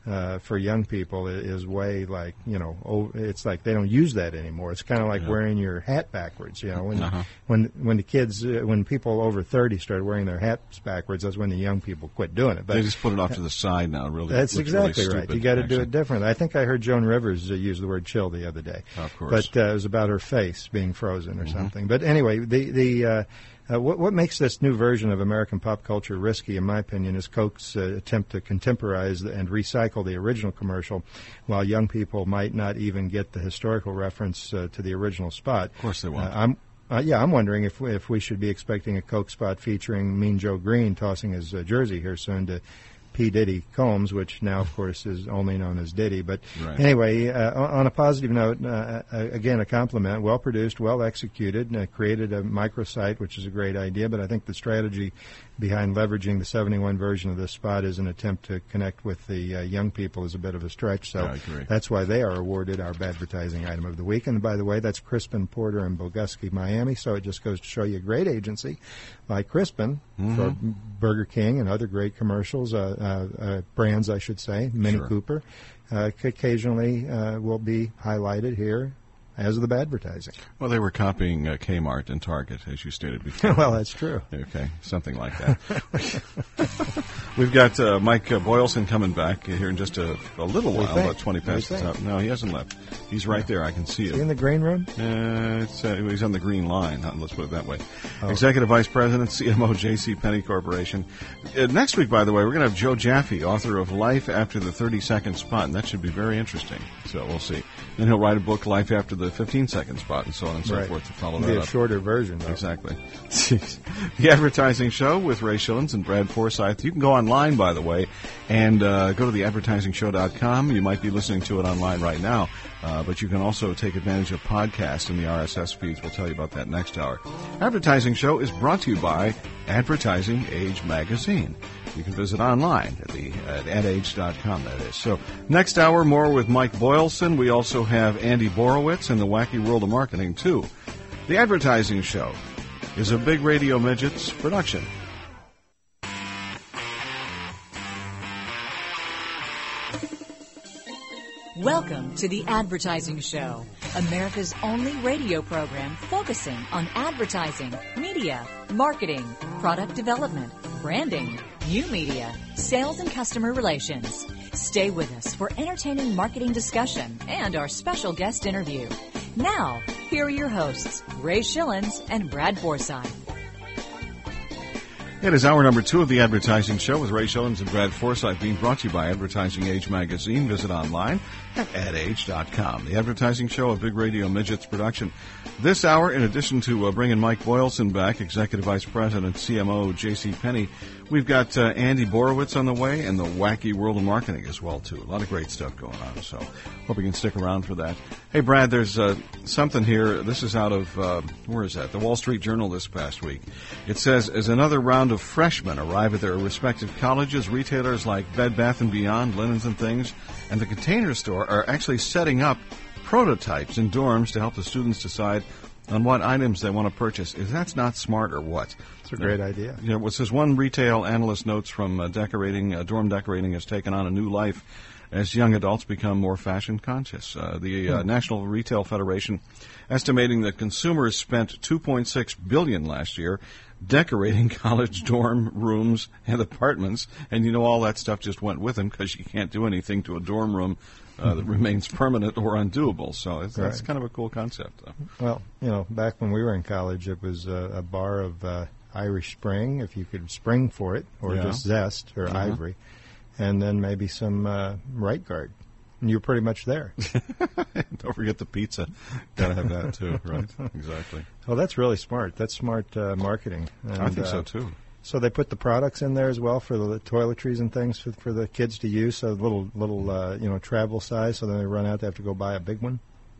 Uh, for young people is way like you know oh, it's like they don't use that anymore. It's kind of like Yeah. wearing your hat backwards. You know when Uh-huh. when when the kids uh, when people over thirty started wearing their hats backwards, that's when the young people quit doing it. But they just put it off to the side now. Really, That's looks really exactly right. You got to do it different. I think I heard Joan Rivers uh, use the word "chill" the other day. Of course. but uh, it was about her face being frozen or Mhm. something. But anyway, the the uh, what, what makes this new version of American pop culture risky, in my opinion, is Coke's uh, attempt to contemporize and recycle the original commercial, while young people might not even get the historical reference uh, to the original spot. Of course they won't. Uh, I'm uh, yeah, I'm wondering if we, if we should be expecting a Coke spot featuring Mean Joe Green tossing his uh, jersey here soon to P Diddy Combs, which now of course is only known as Diddy. But Right. anyway, uh, on a positive note, uh, uh, again a compliment. Well produced, well executed, uh, created a microsite, which is a great idea. But I think the strategy behind leveraging the 71 version of this spot is an attempt to connect with the uh, young people is a bit of a stretch. So that's why they are awarded our advertising item of the week. And by the way, that's Crispin Porter in Bogusky, Miami. So it just goes to show you a great agency like Crispin for Mhm. Burger King and other great commercials, uh, uh, uh, brands, I should say, Mini Sure. Cooper, uh, occasionally uh, will be highlighted here as of the advertising. Well, they were copying uh, Kmart and Target, as you stated before. well, that's true. Okay, something like that. We've got uh, Mike uh, Boylson coming back here in just a, a little What while, about 20 What do you past the top. No, he hasn't left. He's right there. I can see Is he in the green room? Uh, it's, uh, he's on the green line. Let's put it that way. Oh. Executive Vice President, CMO, J.C. Penney Corporation. Uh, next week, by the way, we're going to have Joe Jaffe, author of Life After the 30 Second Spot, and that should be very interesting. So we'll see. Then he'll write a book, Life After the 15 Second Spot, and so on and so Right. forth to follow It'll that be a up. shorter version, though. Exactly. the advertising show with Ray Schillens and Brad Forsythe. You can go online, by the way, and uh, go to theadvertisingshow.com. You might be listening to it online right now, uh, but you can also take advantage of podcasts in the RSS feeds. We'll tell you about that next hour. Advertising Show is brought to you by Advertising Age Magazine. You can visit online at the at adage.com, that is. So next hour, more with Mike Boylson. We also have Andy Borowitz and the Wacky World of Marketing, too. The Advertising Show is a Big Radio Midgets production. Welcome to the Advertising Show, America's only radio program focusing on advertising, media, marketing, product development, branding, new media, sales, and customer relations. Stay with us for entertaining marketing discussion and our special guest interview. Now, here are your hosts, Ray Schillens and Brad Forsythe. It is hour number two of the Advertising Show with Ray Schillens and Brad Forsythe being brought to you by Advertising Age Magazine. Visit online at adage.com. The Advertising Show, a Big Radio Midgets production. This hour, in addition to uh, bringing Mike Boylson back, Executive Vice President, CMO, J.C. Penney, we've got uh, Andy Borowitz on the way and the wacky world of marketing as well, too. A lot of great stuff going on, so hope you can stick around for that. Hey, Brad, there's uh, something here. This is out of, uh, where is that? The Wall Street Journal this past week. It says, as another round of freshmen arrive at their respective colleges, retailers like Bed Bath & Beyond, Linens and Things, and the Container Store are actually setting up prototypes in dorms to help the students decide on what items they want to purchase. Is that's not smart or what? A great idea. You know, what says one retail analyst notes from uh, decorating, uh, dorm decorating has taken on a new life as young adults become more fashion conscious. Uh, the uh, Hmm. National Retail Federation estimating that consumers spent 2.6 billion last year decorating college dorm rooms and apartments, and you know all that stuff just went with them because you can't do anything to a dorm room uh, that remains permanent or undoable. So it's, that's kind of a cool concept. Though. Well, you know, back when we were in college, it was a, a bar of uh, Irish Spring, if you could spring for it, or Yeah. just zest or Mhm. ivory, and then maybe some uh, right guard. And you're pretty much there. Don't forget the pizza. Got to have that too, right? Exactly. Well, that's really smart. That's smart uh, marketing. I think so uh, too. So they put the products in there as well for the toiletries and things for, for the kids to use. So little little uh, you know travel size. So then they run out, they have to go buy a big one.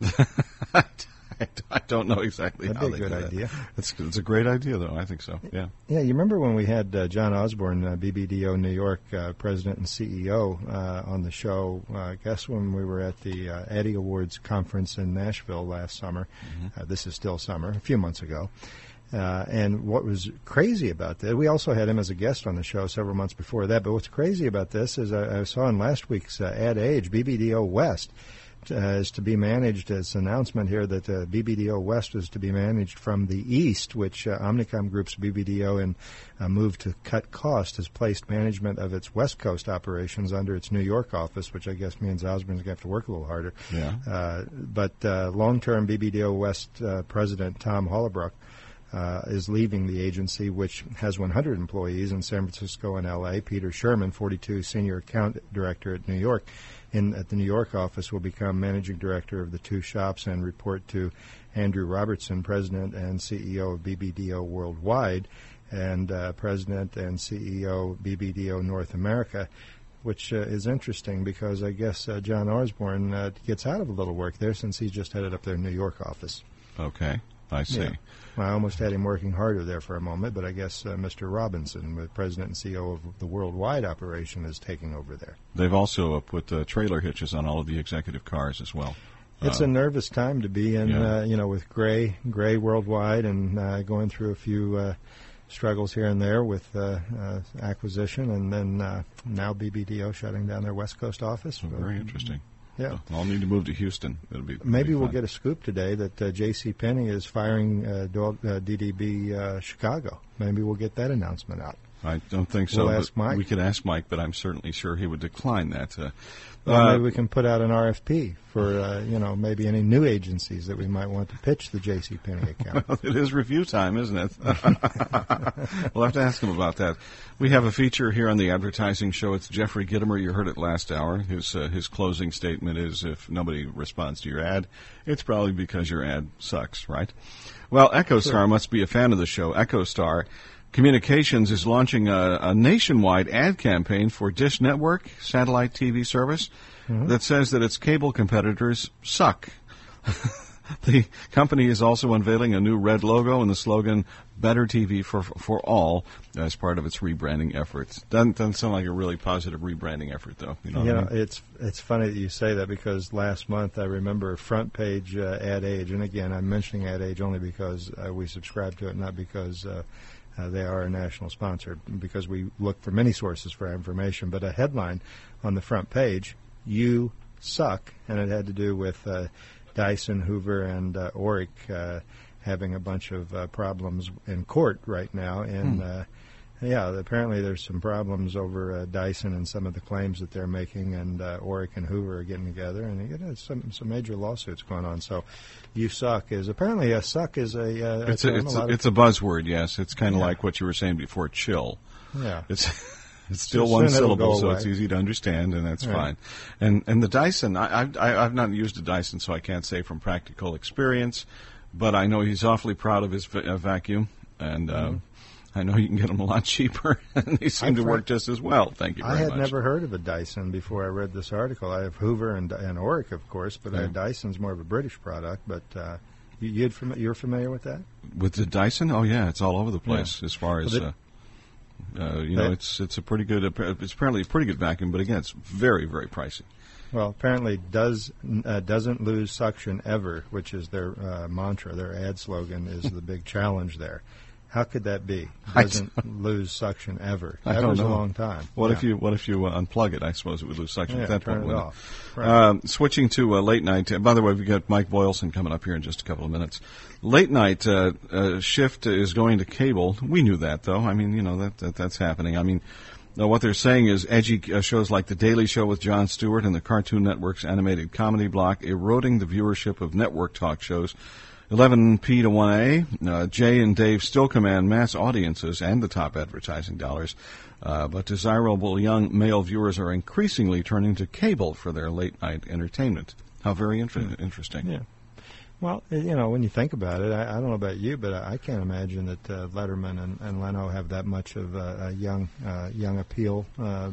I don't know exactly That'd how be a they good do that. idea. It's it's a great idea though. I think so. Yeah. Yeah, you remember when we had uh, John Osborne, uh, BBDO New York uh, president and CEO, uh, on the show? Uh, I guess when we were at the uh, Addy Awards conference in Nashville last summer. Uh, this is still summer, a few months ago. Uh, and what was crazy about that, we also had him as a guest on the show several months before that. But what's crazy about this is I, I saw in last week's uh, Ad Age, BBDO West uh, is to be managed. It's an announcement here that uh, BBDO West is to be managed from the east, which uh, Omnicom Group's BBDO, in a move to cut cost, has placed management of its West Coast operations under its New York office, which I guess means Osborne's going to have to work a little harder. Yeah. Uh, but uh, long-term BBDO West uh, president Tom Hollabrook uh, is leaving the agency, which has 100 employees in San Francisco and L.A. Peter Sherman, 42, senior account director at New York, in at the New York office, will become managing director of the two shops and report to Andrew Robertson, president and CEO of BBDO Worldwide, and uh, president and CEO BBDO North America. Which uh, is interesting because I guess uh, John Osborne uh, gets out of a little work there since he's just headed up their New York office. Okay. I see. Yeah. Well, I almost had him working harder there for a moment, but I guess uh, Mr. Robinson, the president and CEO of the worldwide operation, is taking over there. They've also uh, put uh, trailer hitches on all of the executive cars as well. It's Uh, a nervous time to be in, yeah. uh, you know, with Grey, Grey worldwide, and uh, going through a few uh, struggles here and there with uh, uh, acquisition, and then uh, now BBDO shutting down their West Coast office. very interesting. Yeah. I'll need to move to Houston. It'll be Maybe be we'll get a scoop today that uh, J.C. Penney is firing uh, Dol- uh, DDB uh, Chicago. Maybe we'll get that announcement out. I don't think so. We'll ask Mike. We could ask Mike, but I'm certainly sure he would decline that. Uh, Well, uh, maybe we can put out an RFP for uh, you know maybe any new agencies that we might want to pitch the J.C. Penney account. Well, it is review time, isn't it? we'll have to ask him about that. We have a feature here on the advertising show. It's Jeffrey Gitomer. You heard it last hour. His uh, his closing statement is: if nobody responds to your ad, it's probably because your ad sucks, right? Well, EchoStar Sure. must be a fan of the show. EchoStar Communications is launching a, a nationwide ad campaign for Dish Network satellite TV service Mhm. that says that its cable competitors suck. the company is also unveiling a new red logo and the slogan "Better TV for for all" as part of its rebranding efforts. Doesn't, doesn't sound like a really positive rebranding effort, though. You know, what I mean? it's it's funny that you say that because last month I remember front page uh, Ad Age, and again I'm mentioning Ad Age only because uh, we subscribe to it, not because uh, uh, they are a national sponsor. Because we look for many sources for our information, but a headline on the front page: "You suck," and it had to do with uh, Dyson, Hoover, and uh, Oreck uh, having a bunch of uh, problems in court right now, and. Hmm. Yeah, apparently there's some problems over uh, Dyson and some of the claims that they're making, and uh, Oreck and Hoover are getting together, and you know, some some major lawsuits going on. So, you suck is apparently a suck is a, uh, it's a, it's lot a, it's a buzzword. Yes, it's kind of Yeah. like what you were saying before. Chill. Yeah. It's it's still Soon one syllable, so it's easy to understand, and that's Right. fine. And and the Dyson, I, I've I, I've not used a Dyson, so I can't say from practical experience, but I know he's awfully proud of his uh, vacuum, and uh, Mhm. I know you can get them a lot cheaper, and they seem I've to work just as well. Thank you I had much. never heard of a Dyson before I read this article. I have Hoover and, and Oreck, of course, but Yeah. Dyson's more of a British product. But uh, you, you're familiar with that? With the Dyson, oh yeah, it's all over the place Yeah. as far as. Well, uh, uh, you know, it's it's a pretty good. It's apparently a pretty good vacuum, but again, it's very very pricey. Well, apparently does uh, doesn't lose suction ever, which is their uh, mantra. Their ad slogan is the big challenge there. How could that be? I Doesn't lose suction ever. I Ever's a long time. What Yeah. if you What if you uh, unplug it? I suppose it would lose suction Yeah, at that turn point. it off. Right. Um, switching to uh, late night. uh, by the way, we've got Mike Boylson coming up here in just a couple of minutes. Late night uh, uh, shift is going to cable. We knew that, though. I mean, you know that, that that's happening. I mean. Uh, what they're saying is edgy uh, shows like The Daily Show with Jon Stewart and the Cartoon Network's animated comedy block eroding the viewership of network talk shows. 11P to 1A, uh, Jay and Dave still command mass audiences and the top advertising dollars, uh, but desirable young male viewers are increasingly turning to cable for their late night entertainment. How very inter- interesting. Yeah. Well, uh, you know, when you think about it, I, I don't know about you, but I, I can't imagine that uh, Letterman and, and Leno have that much of uh, a young uh, young appeal. Uh,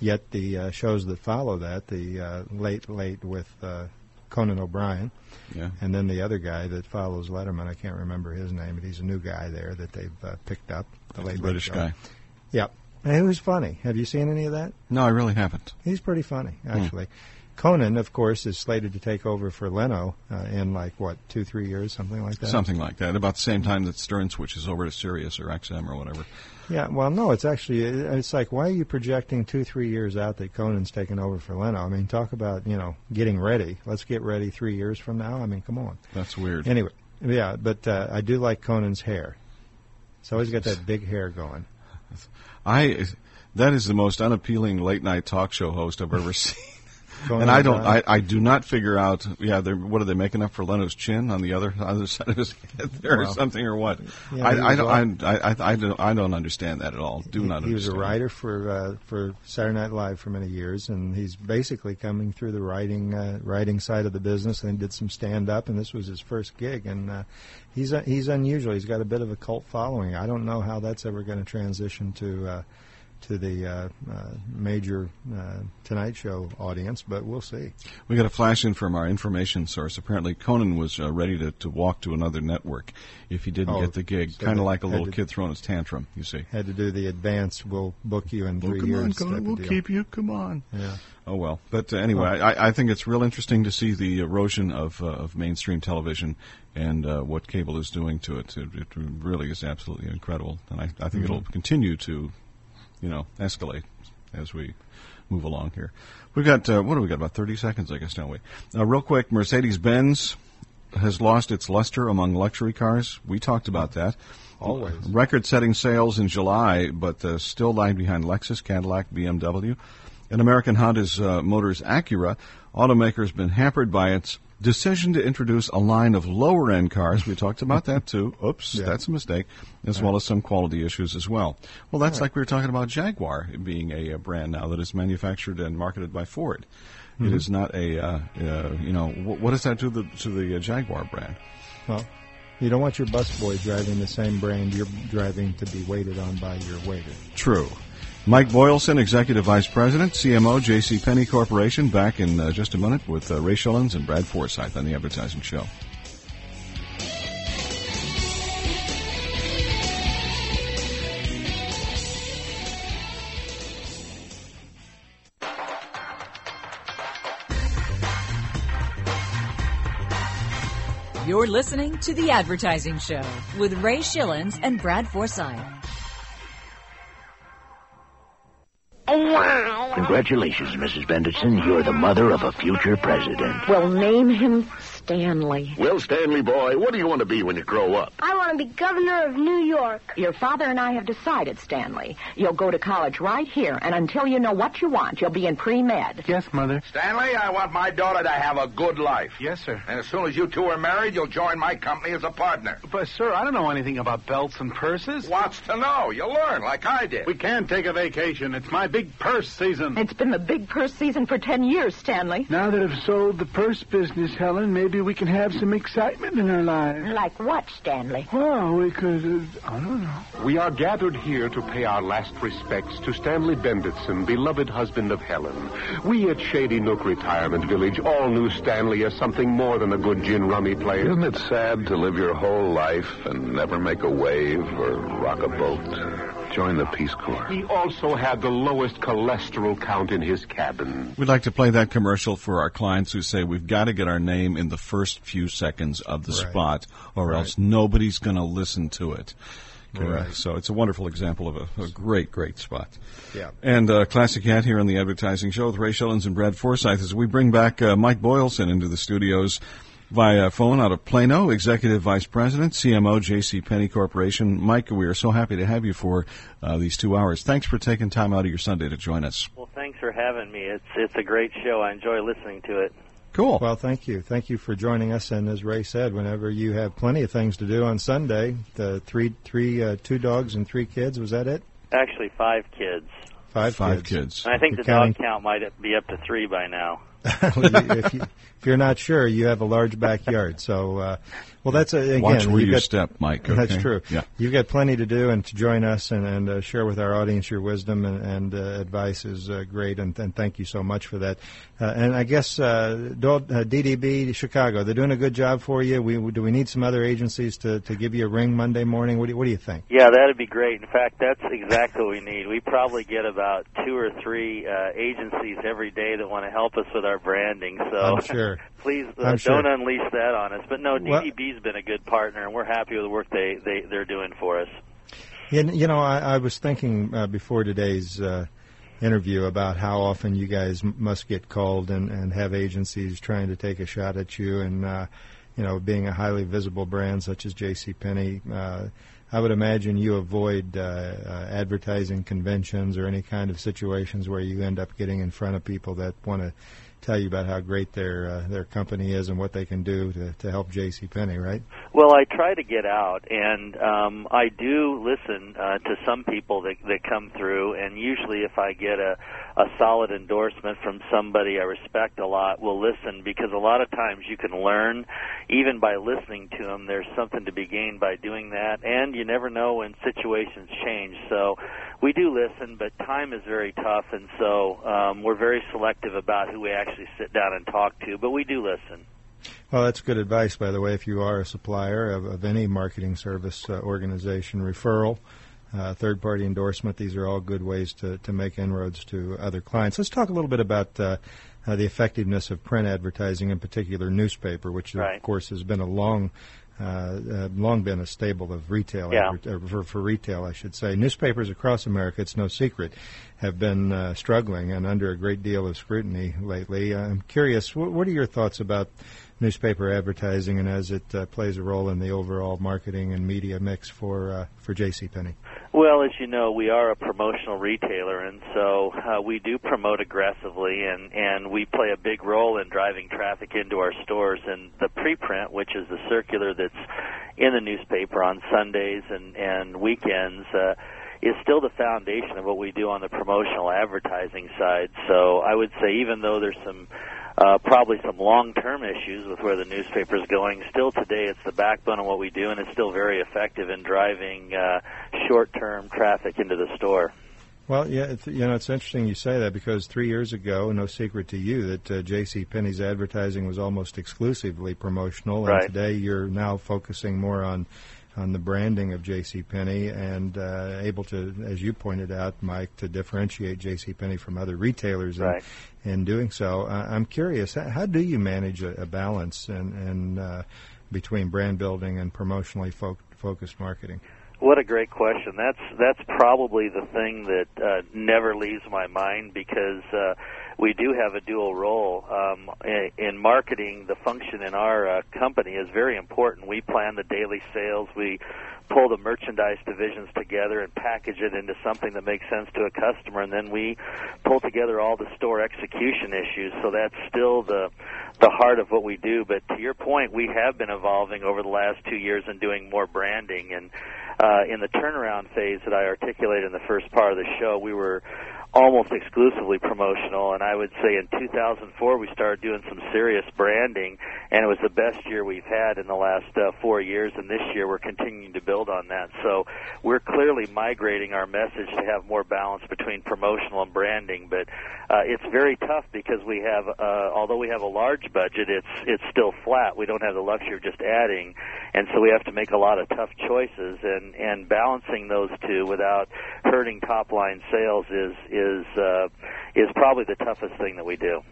yet the uh, shows that follow that, the uh, Late Late with uh, Conan O'Brien, Yeah. and then the other guy that follows Letterman, I can't remember his name, but he's a new guy there that they've uh, picked up. The Late British Show. guy. Yep. And he was funny. Have you seen any of that? No, I really haven't. He's pretty funny, Hmm. Conan, of course, is slated to take over for Leno uh, in like what two, three years, something like that. Something like that. About the same time that Stern switches over to Sirius or XM or whatever. Yeah. Well, no, it's actually it's like why are you projecting two, three years out that Conan's taking over for Leno? I mean, talk about you know getting ready. Let's get ready three years from now. I mean, come on. That's weird. Anyway, yeah, but uh, I do like Conan's hair. So he's got that big hair going. I that is the most unappealing late night talk show host I've ever seen. And I don't, I, I do not figure out. Yeah, they're, what are they making up for Leno's chin on the other other side of his head there or something or what? yeah, I, I, don't, I, I, I, don't, I don't understand that at all. Do he, not. he was a writer for uh, for Saturday Night Live for many years, and he's basically coming through the writing uh, writing side of the business. And did some stand up, and this was his first gig. And uh, he's uh, he's unusual. He's got a bit of a cult following. I don't know how that's ever going to transition to. To the uh, uh, major uh, Tonight Show audience, but we'll see. We got a flash in from our information source. Apparently, Conan was uh, ready to, to walk to another network if he didn't Oh, get the gig. so kind of like a little to- kid throwing his tantrum. You see. Had to do the advance. We'll book you in Oh, three come years. on, Conan, we'll deal. keep you. Come on. Yeah. Oh well, but uh, anyway, I, I think it's real interesting to see the erosion of uh, of mainstream television and uh, what cable is doing to it. It, it really is absolutely incredible, and I, I think it'll Mhm. continue to, you know, escalate as we move along here. We've got uh, what do we got? About thirty seconds, I guess, don't we? Uh, real quick, Mercedes Benz has lost its luster among luxury cars. We talked about that. Always. Record-setting sales in July, but uh, still lying behind Lexus, Cadillac, BMW. And American Honda's uh, Motors Acura, automaker's been hampered by its decision to introduce a line of lower-end cars. We talked about that too. Oops, Yeah. that's a mistake, as well as some quality issues as well. Well, that's Right. like we were talking about Jaguar being a, uh brand now that is manufactured and marketed by Ford. It Mhm. is not a, uh, uh, you know, wh- what does that do to the, to the uh, Jaguar brand? Well, you don't want your busboy driving the same brand you're driving to be waited on by your waiter. True. Mike Boylson, Executive Vice President, CMO, J.C. Penney Corporation, back in uh, just a minute with uh, Ray Schillens and Brad Forsythe on the Advertising Show. You're listening to The Advertising Show with Ray Schillens and Brad Forsythe. Congratulations, Mrs. Benditson. You're the mother of a future president. Well, name him Stanley. Well, Stanley boy, what do you want to be when you grow up? I want to be governor of New York. Your father and I have decided, Stanley. You'll go to college right here, and until you know what you want, you'll be in pre-med. Yes, Mother. Stanley, I want my daughter to have a good life. Yes, sir. And as soon as you two are married, you'll join my company as a partner. But, sir, I don't know anything about belts and purses. Wants to know. You'll learn like I did. We can't take a vacation. It's my big purse season. It's been the big purse season for ten years, Stanley. Now that I've sold the purse business, Helen, maybe we can have some excitement in our lives. Like what, Stanley? Well, we could, uh, I don't know. We are gathered here to pay our last respects to Stanley Benditson, beloved husband of Helen. We at Shady Nook Retirement Village all knew Stanley as something more than a good gin rummy player. Isn't it sad to live your whole life and never make a wave or rock a boat? Join the Peace Corps. He also had the lowest cholesterol count in his cabin. We'd like to play that commercial for our clients who say we've got to get our name in the first few seconds of the Right. spot or Right. else nobody's going to listen to it. exactly Uh, right. So it's a wonderful example of a, a great, great spot. Yeah. And uh, Classic Hat here on the Advertising Show with Ray Schillens and Brad Forsythe as we bring back uh, Mike Boylson into the studios via phone out of Plano, Executive Vice President, CMO, J.C. Penney Corporation. Mike, we are so happy to have you for uh, these two hours. Thanks for taking time out of your Sunday to join us. Well, thanks for having me. It's it's a great show. I enjoy listening to it. Cool. Well, thank you. Thank you for joining us. And as Ray said, whenever you have plenty of things to do on Sunday, the three, three, uh, two dogs and three kids. Was that it? Actually, five kids. Five, Five kids. kids. And I think You're the counting- dog count might be up to three by now. Well, you- if, you, if you're not sure, you have a large backyard. So, uh, well, that's a, again. Watch where you've got- step, Mike. That's true. Yeah. You've got plenty to do, and to join us and, and uh, share with our audience your wisdom and, and uh, advice is uh, great, and, and thank you so much for that. Uh, and I guess uh, uh, DDB Chicago, they're doing a good job for you. We, do we need some other agencies to, to give you a ring Monday morning? What do you, what do you think? Yeah, that'd be great. In fact, that's exactly what we need. We probably get about two or three uh, agencies every day that want to help us with our branding. So I'm sure. please uh, I'm don't unleash that on us. But no, DDB's been a good partner, and we're happy with the work they, they they're doing for us. You, you know, I, I was thinking uh, before today's uh, interview about how often you guys m- must get called and, and have agencies trying to take a shot at you, and uh, you know, being a highly visible brand such as J.C. Penney. Uh, I would imagine you avoid uh, uh, advertising conventions or any kind of situations where you end up getting in front of people that want to tell you about how great their uh, their company is and what they can do to, to help J.C. Penney, right? Well, I try to get out, and um, I do listen uh, to some people that that come through. And usually, if I get a a solid endorsement from somebody I respect a lot, will listen because a lot of times you can learn even by listening to them. There's something to be gained by doing that, and you never know when situations change. So we do listen, but time is very tough, and so um, we're very selective about who we actually sit down and talk to. But we do listen. Well, that's good advice, by the way. If you are a supplier of, of any marketing service uh, organization, referral, uh, third party endorsement, these are all good ways to, to make inroads to other clients. Let's talk a little bit about uh, uh, the effectiveness of print advertising, in particular newspaper, which Right. of course has been a long. Uh, uh, long been a staple of retail Yeah. adver- uh, for, for retail, I should say. Newspapers across America, it's no secret, have been uh, struggling and under a great deal of scrutiny lately. I'm curious, wh- what are your thoughts about newspaper advertising and as it uh, plays a role in the overall marketing and media mix for uh, for J.C. Penney? Well, as you know, we are a promotional retailer, and so uh, we do promote aggressively, and and we play a big role in driving traffic into our stores. And the preprint, which is the circular that's in the newspaper on Sundays and and weekends. Uh, is still the foundation of what we do on the promotional advertising side. So I would say, even though there's some uh, probably some long-term issues with where the newspaper is going. Still today, it's the backbone of what we do, and it's still very effective in driving uh, short-term traffic into the store. Well, yeah, it's, you know, it's interesting you say that because three years ago, no secret to you that uh, J.C. Penney's advertising was almost exclusively promotional, and Right. today you're now focusing more on on the branding of J.C. Penney and uh, able to, as you pointed out, Mike, to differentiate J.C. Penney from other retailers. Right. In, in doing so, uh, I'm curious, how, do you manage a, a balance and, and uh, between brand building and promotionally fo- focused marketing? What a great question. That's that's probably the thing that uh, never leaves my mind because uh, we do have a dual role um, in, in marketing. The function in our uh, company is very important. We plan the daily sales. We pull the merchandise divisions together and package it into something that makes sense to a customer, and then we pull together all the store execution issues. So that's still the the heart of what we do. But to your point, we have been evolving over the last two years and doing more branding. And uh, in the turnaround phase that I articulated in the first part of the show, we were almost exclusively promotional. And I would say in 2004 we started doing some serious branding, and it was the best year we've had in the last uh, four years. And this year we're continuing to build on that. So we're clearly migrating our message to have more balance between promotional and branding. But uh, it's very tough because we have, uh, although we have a large budget, it's it's still flat. We don't have the luxury of just adding, and so we have to make a lot of tough choices. And and balancing those two without hurting top line sales is is uh, is probably the toughest thing that we do.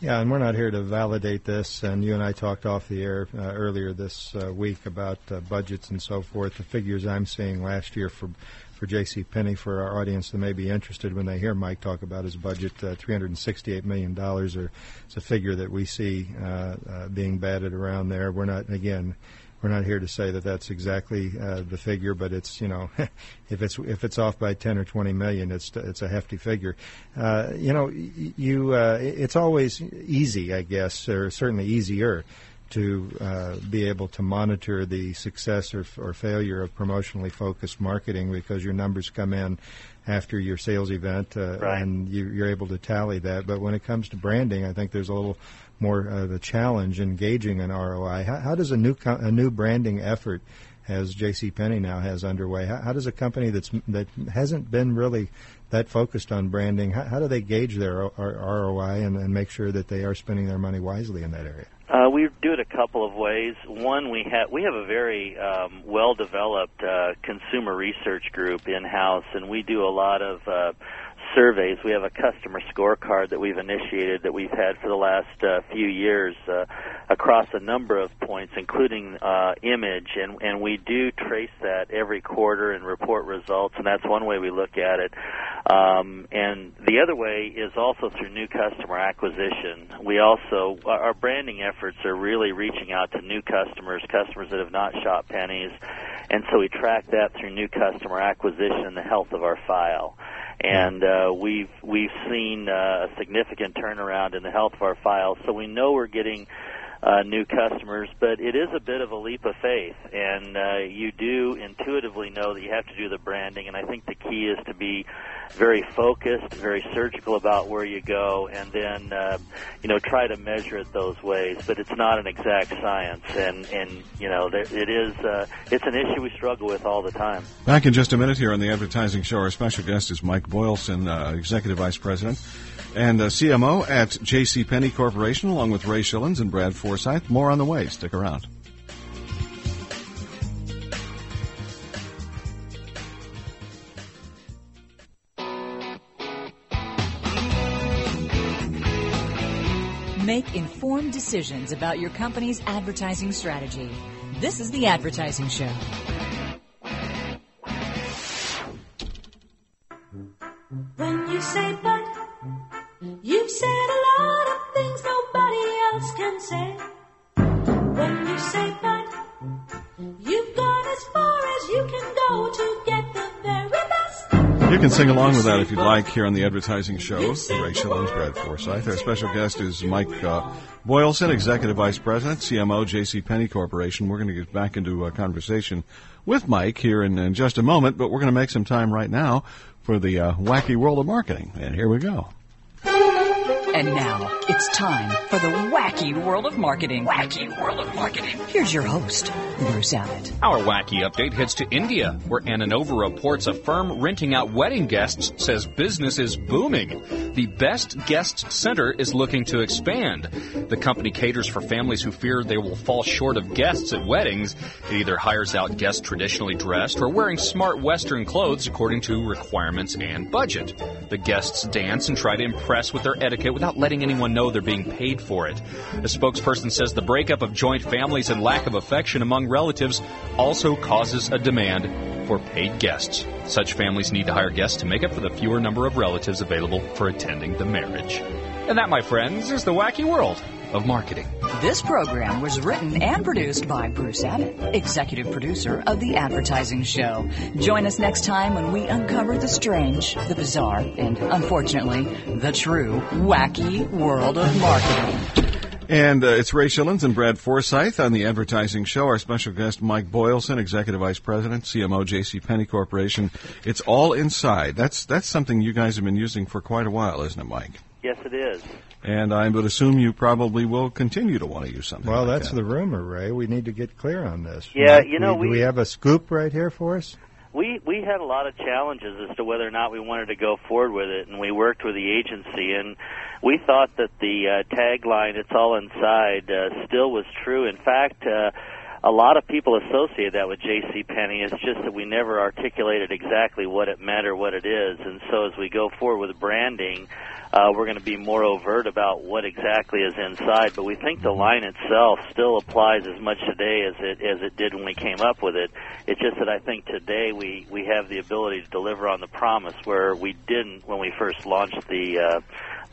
Yeah, and we're not here to validate this. And you and I talked off the air uh, earlier this uh, week about uh, budgets and so forth. The figures I'm seeing last year for for J.C. Penney for our audience that may be interested when they hear Mike talk about his budget, uh, 368 million dollars, or it's a figure that we see uh, uh, being batted around there. We're not again. We're not here to say that that's exactly uh, the figure, but it's you know, if it's if it's off by 10 or 20 million, it's it's a hefty figure. Uh, you know, you uh, it's always easy, I guess, or certainly easier to uh, be able to monitor the success or, or, failure of promotionally focused marketing because your numbers come in after your sales event uh, right. and you, are able to tally that. But when it comes to branding, I think there's a little more of a challenge engaging an ROI. How, how does a new co- a new branding effort as J.C. Penney now has underway. How, how, does a company that's that hasn't been really that focused on branding, how, how do they gauge their o- ROI and, and, make sure that they are spending their money wisely in that area? Uh, we do it a couple of ways. One, we have we have a very um, well developed uh, consumer research group in house, and we do a lot of uh, surveys. We have a customer scorecard that we've initiated that we've had for the last uh, few years uh, across a number of points, including uh, image, and and we do trace that every quarter and report results, and that's one way we look at it. Um, and the other way is also through new customer acquisition. We also our branding efforts are really reaching out to new customers, customers that have not shot Penney's, and so we track that through new customer acquisition and the health of our file and uh, we've we've seen uh, a significant turnaround in the health of our files. So we know we're getting uh, new customers, but it is a bit of a leap of faith, and uh, you do intuitively know that you have to do the branding. And I think the key is to be very focused, very surgical about where you go, and then uh, you know try to measure it those ways. But it's not an exact science, and and you know there, it is uh, it's an issue we struggle with all the time. Back in just a minute here on the advertising show, our special guest is Mike Boylson, uh, executive vice president and uh, CMO at J.C. Penney Corporation, along with Ray Schillens and Brad Forsythe. More on the way. Stick around. Make informed decisions about your company's advertising strategy. This is the Advertising Show. When you say but, you've said a lot of things nobody else can say. When you say but, you've gone as far as you can go to get the very best. You can sing along with that if you'd like here on the advertising show. Ray Schillens, Brad Forsythe. Our special guest is Mike uh, Boylson, Executive Vice President, CMO, J.C. Penney Corporation. We're going to get back into a conversation with Mike here in, in just a moment, but we're going to make some time right now for the uh, wacky world of marketing. And here we go. And now it's time for the wacky world of marketing. Wacky world of marketing. Here's your host, Bruce Abbott. Our wacky update heads to India, where Ananova reports a firm renting out wedding guests says business is booming. The Best Guest Center is looking to expand. The company caters for families who fear they will fall short of guests at weddings. It either hires out guests traditionally dressed or wearing smart Western clothes according to requirements and budget. The guests dance and try to impress with their etiquette without letting anyone know they're being paid for it. A spokesperson says the breakup of joint families and lack of affection among relatives also causes a demand for paid guests. Such families need to hire guests to make up for the fewer number of relatives available for attending the marriage. And that, my friends, is the wacky world of marketing. This program was written and produced by Bruce Abbott, executive producer of The Advertising Show. Join us next time when we uncover the strange, the bizarre, and unfortunately, the true wacky world of marketing. And uh, it's Ray Schillens and Brad Forsythe on the Advertising Show. Our special guest, Mike Boylson, Executive Vice President, CMO, J.C. Penney Corporation. It's all inside. That's that's something you guys have been using for quite a while, isn't it, Mike? Yes, it is. And I would assume you probably will continue to want to use something. Well, like that's that. the rumor, Ray. We need to get clear on this. Yeah, Mike, you know, we, we- do we have a scoop right here for us. we we had a lot of challenges as to whether or not we wanted to go forward with it, and we worked with the agency, and we thought that the uh, tagline "It's all inside" uh, still was true. In fact. Uh, a lot of people associate that with J.C. Penney. It's just that we never articulated exactly what it meant or what it is. And so as we go forward with branding, uh, we're going to be more overt about what exactly is inside. But we think the line itself still applies as much today as it as it did when we came up with it. It's just that I think today we we have the ability to deliver on the promise where we didn't when we first launched the uh,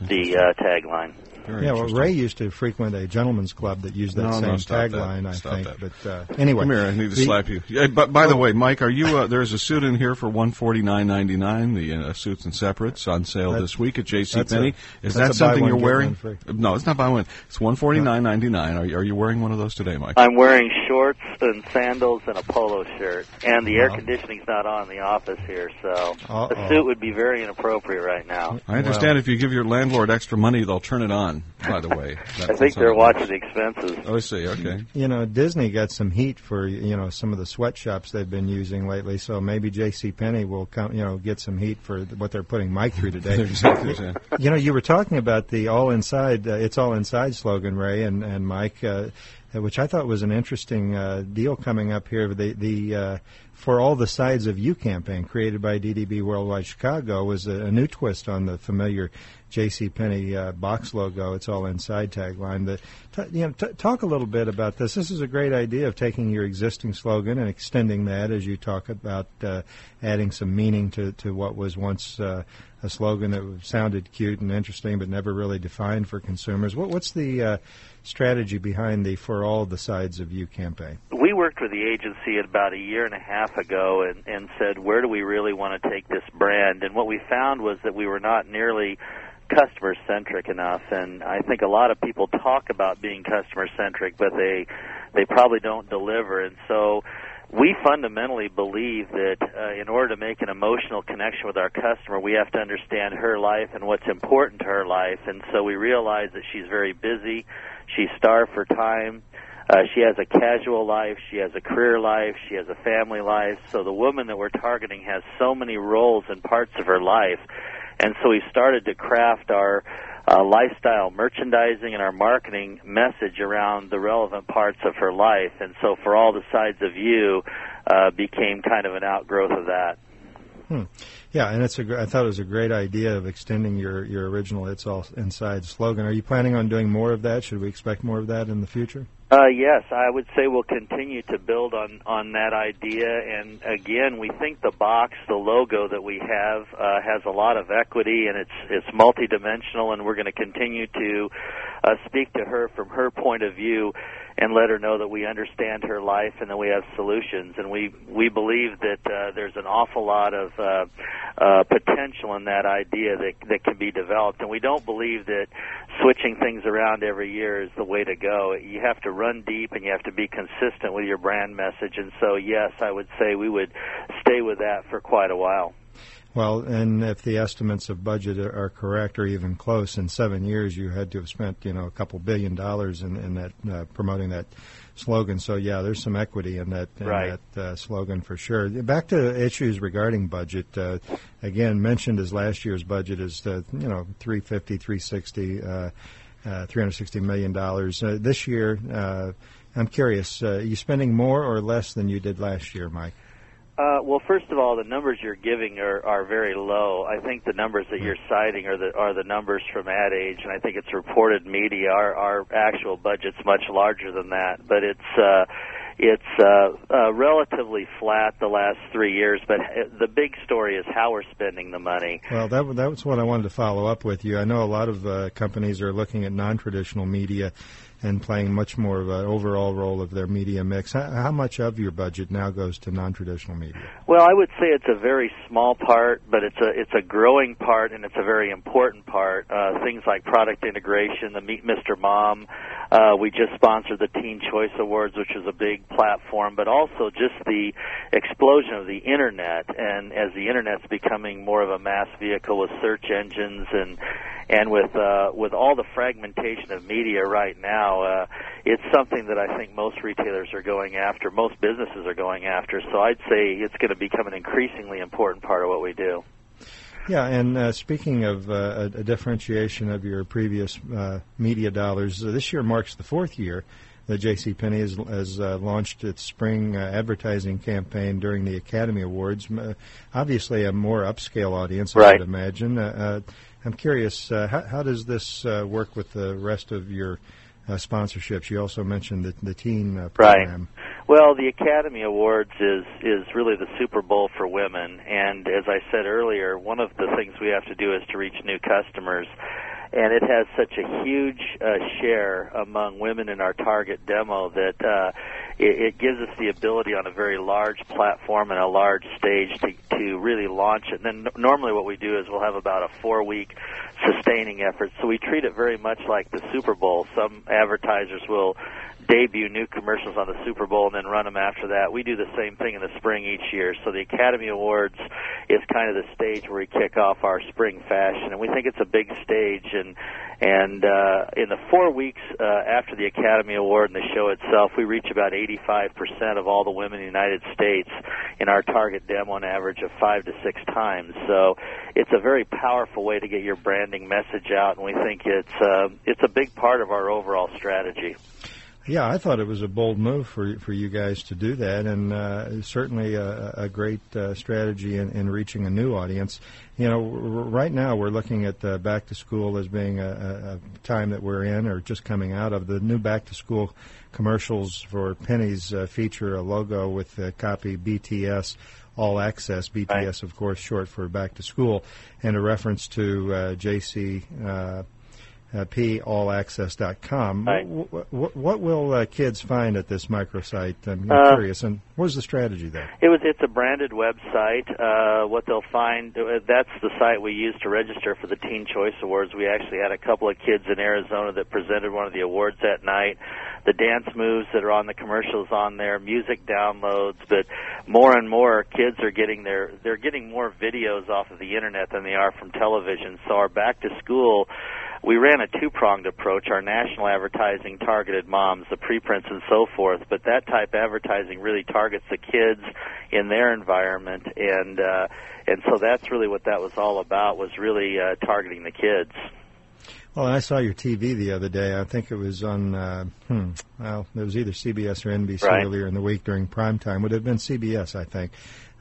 the uh, tagline. Yeah, well, Ray used to frequent a gentleman's club that used that No, same no, tagline, I Stop think. that. But uh, anyway, Come here, I need to the- slap you. Yeah, but by the way, Mike, are you? Uh, there's a suit in here for one forty nine ninety nine. The uh, suits and separates on sale That- this week at J.C. Penney. Is that something one, you're wearing? No, it's not buy one. It's one forty nine ninety nine. Are you, are you wearing one of those today, Mike? I'm wearing shorts and sandals and a polo shirt, and the air Wow. conditioning's not on in the office here, so Uh-oh. a suit would be very inappropriate right now. I understand if you give your landlord extra money, they'll turn it on. By the way, I think they're watching the expenses. Oh, I see. Okay. You know, Disney got some heat for you know some of the sweatshops they've been using lately. So maybe J.C. Penney will come, you know, get some heat for what they're putting Mike through today. Exactly, yeah. You know, you were talking about the all inside, uh, it's all inside slogan, Ray and and Mike, uh, which I thought was an interesting uh, deal coming up here. The the uh, for all the sides of you campaign created by DDB Worldwide Chicago was a, a new twist on the familiar J.C. Penney uh, box logo. It's all inside tagline. The, t- you know, t- talk a little bit about this. This is a great idea of taking your existing slogan and extending that as you talk about uh, adding some meaning to, to what was once uh, a slogan that sounded cute and interesting but never really defined for consumers. What, what's the uh, strategy behind the For All the Sides of You campaign? We worked with the agency about a year and a half ago and, and said, where do we really want to take this brand? And what we found was that we were not nearly customer centric enough and I think a lot of people talk about being customer centric but they they probably don't deliver and so we fundamentally believe that uh, in order to make an emotional connection with our customer, we have to understand her life and what's important to her life. And so we realize that she's very busy, she's starved for time, uh, she has a casual life, she has a career life, she has a family life. So the woman that we're targeting has so many roles and parts of her life. And so we started to craft our uh, lifestyle merchandising and our marketing message around the relevant parts of her life. And so for all the sides of you uh, became kind of an outgrowth of that. Hmm. Yeah, and it's a. I thought it was a great idea of extending your your original "It's All Inside" slogan. Are you planning on doing more of that? Should we expect more of that in the future? Uh, yes, I would say we'll continue to build on on that idea. And again, we think the box, the logo that we have, uh, has a lot of equity, and it's it's multidimensional. And we're going to continue to uh, speak to her from her point of view, and let her know that we understand her life and that we have solutions. And we we believe that uh, there's an awful lot of uh, uh, potential in that idea that that can be developed. And we don't believe that switching things around every year is the way to go. You have to run deep and you have to be consistent with your brand message. And so, yes, I would say we would stay with that for quite a while. Well, and if the estimates of budget are are correct or even close, in seven years you had to have spent you know a couple billion dollars in, in that uh, promoting that slogan. So yeah, there's some equity in that in Right. that uh, slogan for sure. Back to issues regarding budget. Uh, again, mentioned as last year's budget is uh, you know 350, 360, uh, uh, 360 million dollars. Uh, this year, uh, I'm curious, uh, are you spending more or less than you did last year, Mike? Uh, well, first of all, the numbers you're giving are, are very low. I think the numbers that you're citing are the are the numbers from Ad Age, and I think it's reported media. Our our actual budget's much larger than that, but it's uh, it's uh, uh, relatively flat the last three years. But uh, the big story is how we're spending the money. Well, that that was what I wanted to follow up with you. I know a lot of uh, companies are looking at non-traditional media and playing much more of an overall role of their media mix. How, how much of your budget now goes to non-traditional media? Well, I would say it's a very small part, but it's a it's a growing part and it's a very important part. Uh, things like product integration, the Meet Mr. Mom. Uh, we just sponsored the Teen Choice Awards, which is a big platform, but also just the explosion of the internet. And as the internet's becoming more of a mass vehicle with search engines and and with uh, with all the fragmentation of media right now, uh, it's something that I think most retailers are going after, most businesses are going after. So I'd say it's going to become an increasingly important part of what we do. Yeah, and uh, speaking of uh, a, a differentiation of your previous uh, media dollars, uh, this year marks the fourth year that J.C. Penney has, has uh, launched its spring uh, advertising campaign during the Academy Awards. Uh, obviously, a more upscale audience, I Right. would imagine. Uh, uh, I'm curious, uh, how, how does this uh, work with the rest of your uh, sponsorships? You also mentioned the, the teen uh, Right. program. Well, the Academy Awards is is really the Super Bowl for women, and as I said earlier, one of the things we have to do is to reach new customers. And it has such a huge uh, share among women in our target demo that uh, it, it gives us the ability on a very large platform and a large stage to, to really launch it. And then n- normally what we do is we'll have about a four week sustaining effort. So we treat it very much like the Super Bowl. Some advertisers will debut new commercials on the Super Bowl and then run them after that. We do the same thing in the spring each year. So the Academy Awards is kind of the stage where we kick off our spring fashion, and we think it's a big stage. And and uh, in the four weeks uh, after the Academy Award and the show itself, we reach about 85% of all the women in the United States in our target demo, on average of five to six times. So it's a very powerful way to get your branding message out, and we think it's uh, it's a big part of our overall strategy. Yeah, I thought it was a bold move for for you guys to do that, and uh, certainly a, a great uh, strategy in, in reaching a new audience. You know, r- right now we're looking at uh, back to school as being a, a, time that we're in, or just coming out of. The new back to school commercials for Penney's uh, feature a logo with the copy BTS. All access, BTS, of course, short for back to school, and a reference to uh, JC uh, uh, pallaccess.com. Right. What, what, what will uh, kids find at this microsite? I'm Uh, curious. And what is the strategy there? It was. It's a branded website. Uh, what they'll find. Uh, that's the site we used to register for the Teen Choice Awards. We actually had a couple of kids in Arizona that presented one of the awards that night. The dance moves that are on the commercials on there, music downloads, but more and more kids are getting their. They're getting more videos off of the internet than they are from television. So our back to school we ran a two pronged approach. Our national advertising targeted moms, the preprints and so forth, but that type of advertising really targets the kids in their environment and uh and so that's really what that was all about was really uh targeting the kids. Well, I saw your TV the other day. I think it was on, uh, hmm, well, it was either CBS or NBC Right. earlier in the week during prime time. Would have been CBS, I think.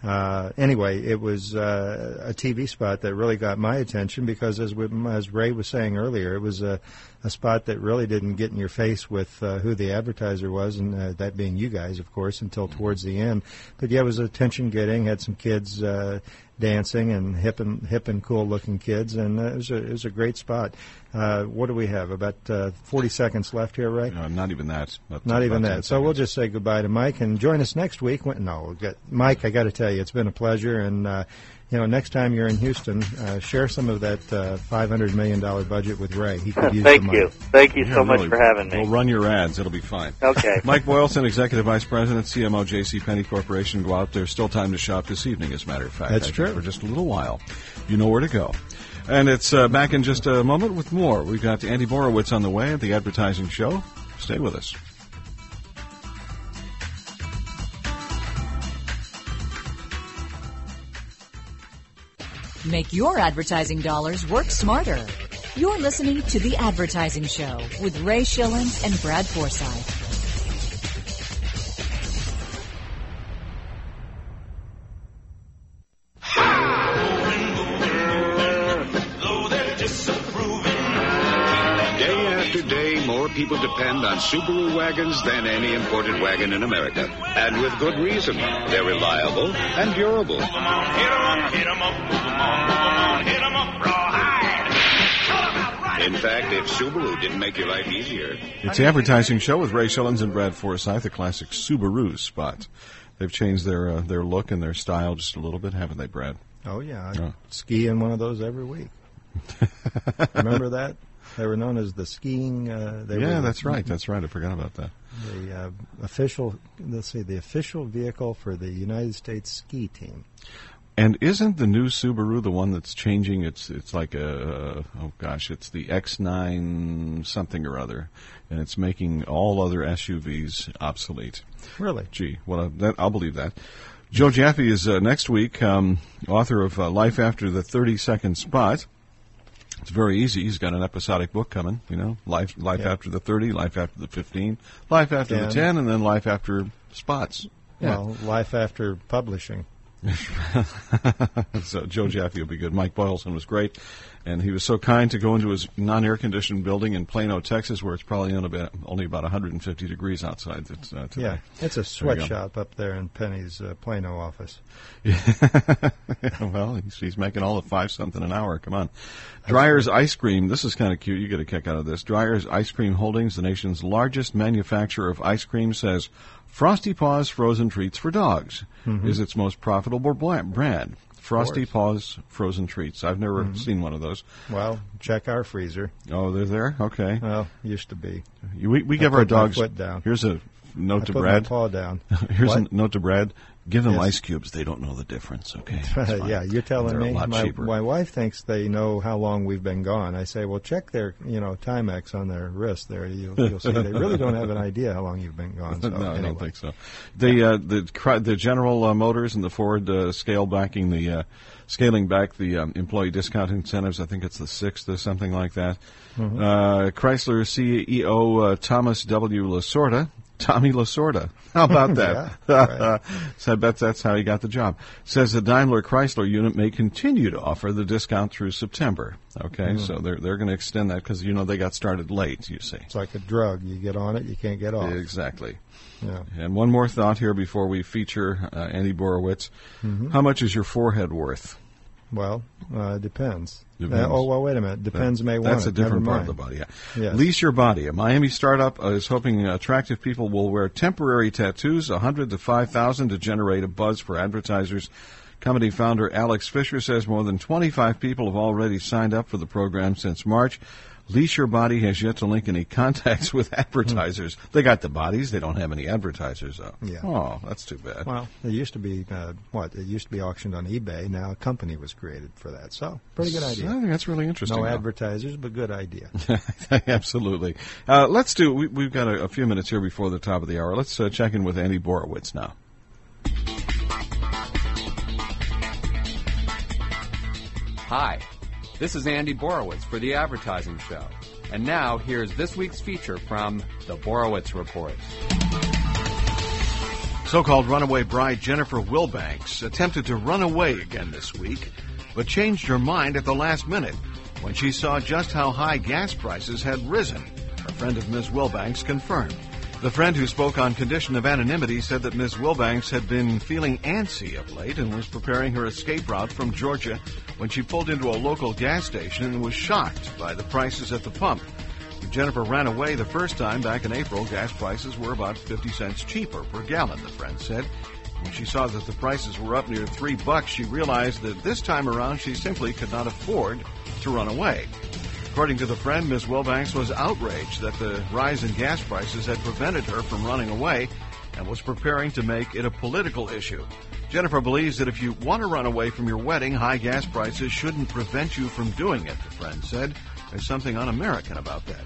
Uh, anyway, it was uh, a TV spot that really got my attention because, as we, as Ray was saying earlier, it was a, a spot that really didn't get in your face with uh, who the advertiser was, and uh, that being you guys, of course, until towards the end. But yeah, it was attention getting. Had some kids uh, dancing and hip and hip and cool looking kids, and uh, it was a it was a great spot. Uh, what do we have? About uh, 40 seconds left here, right? Uh, not even that. About- Not even that. So we'll just say goodbye to Mike and join us next week. When, no, we'll get, Mike, I got to tell you, it's been a pleasure. And uh, you know, next time you're in Houston, uh, share some of that uh, 500 million dollar budget with Ray. He could use Thank the money. you. Thank you Yeah, so much really. for having me. We'll run your ads. It'll be fine. Okay. Mike Boylson, Executive Vice President, CMO, J.C. Penney Corporation. Go out there. Still time to shop this evening, as a matter of fact. That's I true. For just a little while. You know where to go. And it's uh, back in just a moment with more. We've got Andy Borowitz on the way at the Advertising Show. Stay with us. Make your advertising dollars work smarter. You're listening to The Advertising Show with Ray Schillens and Brad Forsythe. People depend on Subaru wagons than any imported wagon in America. And with good reason. They're reliable and durable. In fact, if Subaru didn't make your life easier, It's the Advertising Show with Ray Schillens and Brad Forsythe, the classic Subaru spot. They've changed their uh, their look and their style just a little bit, haven't they, Brad? Oh yeah, I Oh. ski in one of those every week. Remember that? They were known as the skiing. Uh, they yeah, were that's right. That's right. I forgot about that. The uh, official, let's see, the official vehicle for the United States ski team. And isn't the new Subaru the one that's changing? It's it's like a oh gosh, it's the X9 something or other, and it's making all other SUVs obsolete. Really? Gee, well, uh, that, I'll believe that. Joe Jaffe is uh, next week, um, author of uh, Life After the 30 Second Spot. It's very easy. He's got an episodic book coming. You know, life life Yeah. after the thirty, life after the fifteen, life after the Ten. ten, and then life after spots. Yeah. Well, life after publishing. so Joe Jaffe will be good. Mike Boylson was great, and he was so kind to go into his non-air conditioned building in Plano, Texas, where it's probably only about, only about 150 degrees outside uh, today. Yeah, it's a There sweatshop up there in Penney's uh, Plano office. Yeah. well, he's, he's making all of five something an hour. Come on. Dreyer's Ice Cream. This is kind of cute. You get a kick out of this. Dreyer's Ice Cream Holdings, the nation's largest manufacturer of ice cream, says Frosty Paws frozen treats for dogs Mhm. is its most profitable brand. Frosty. Paws frozen treats. I've never Mhm. seen one of those. Well, check our freezer. Oh, they're there. Okay. Well, used to be. We, we I give our dogs. Here's a note I to Brad. paw down. Here's What? a note to Brad. Give them Yes. ice cubes. They don't know the difference. Okay. Yeah, you're telling me. my, my wife thinks they know how long we've been gone. I say, well, check their, you know, Timex on their wrist. There, you'll, you'll see they really don't have an idea how long you've been gone. So, no, I don't think so. The uh, the the General uh, Motors and the Ford uh, scale backing the uh, scaling back the um, employee discount incentives. I think it's the sixth or something like that. Mhm. Uh, Chrysler CEO uh, Thomas W. Lasorda. Tommy Lasorda. How about that? Yeah, so I bet that's how he got the job. Says the Daimler Chrysler unit may continue to offer the discount through September. Okay, Mhm. so they're they're going to extend that because you know they got started late. You see. It's like a drug. You get on it, you can't get off. Exactly. Yeah. And one more thought here before we feature uh, Andy Borowitz. Mhm. How much is your forehead worth? Well, uh, depends. Depends. Uh, oh, well, wait a minute. Depends may want That's it. a different part of the body. Yeah. Yes. Lease your body. A Miami startup uh, is hoping attractive people will wear temporary tattoos, a hundred to five thousand, to generate a buzz for advertisers. Company founder Alex Fisher says more than 25 people have already signed up for the program since March. Lease Your Body has yet to link any contacts with advertisers. They got the bodies, they don't have any advertisers though. Yeah. Oh, that's too bad. Well, it used to be uh, what? It used to be auctioned on eBay. Now a company was created for that. So pretty good idea. I think that's really interesting. No though. advertisers, but good idea. Absolutely. Uh, let's do. We, we've got a, a few minutes here before the top of the hour. Let's uh, check in with Andy Borowitz now. Hi, this is Andy Borowitz for The Advertising Show. And now, here's this week's feature from The Borowitz Report. So-called runaway bride Jennifer Wilbanks attempted to run away again this week, but changed her mind at the last minute when she saw just how high gas prices had risen. A friend of Ms. Wilbanks confirmed. The friend who spoke on condition of anonymity said that Ms. Wilbanks had been feeling antsy of late and was preparing her escape route from Georgia when she pulled into a local gas station and was shocked by the prices at the pump. When Jennifer ran away the first time back in April, gas prices were about 50 cents cheaper per gallon, the friend said. When she saw that the prices were up near three bucks, she realized that this time around she simply could not afford to run away. According to the friend, Ms. Wilbanks was outraged that the rise in gas prices had prevented her from running away and was preparing to make it a political issue. Jennifer believes that if you want to run away from your wedding, high gas prices shouldn't prevent you from doing it, the friend said. There's something un-American about that.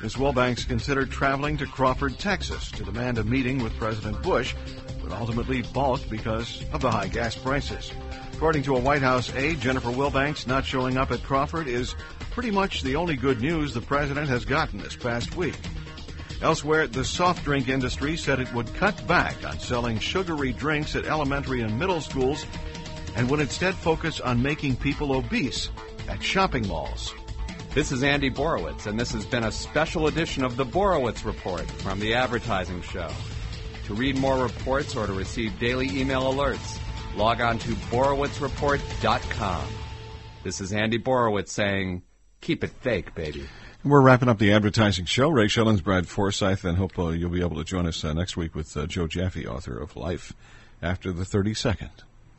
Ms. Wilbanks considered traveling to Crawford, Texas to demand a meeting with President Bush, but ultimately balked because of the high gas prices. According to a White House aide, Jennifer Wilbanks not showing up at Crawford is pretty much the only good news the president has gotten this past week. Elsewhere, the soft drink industry said it would cut back on selling sugary drinks at elementary and middle schools and would instead focus on making people obese at shopping malls. This is Andy Borowitz, and this has been a special edition of the Borowitz Report from The Advertising Show. To read more reports or to receive daily email alerts, log on to borowitzreport.com. This is Andy Borowitz saying, keep it fake, baby. We're wrapping up the advertising show. Ray Schillens, Brad Forsythe, and hope uh, you'll be able to join us uh, next week with uh, Joe Jaffe, author of Life After the 30 Second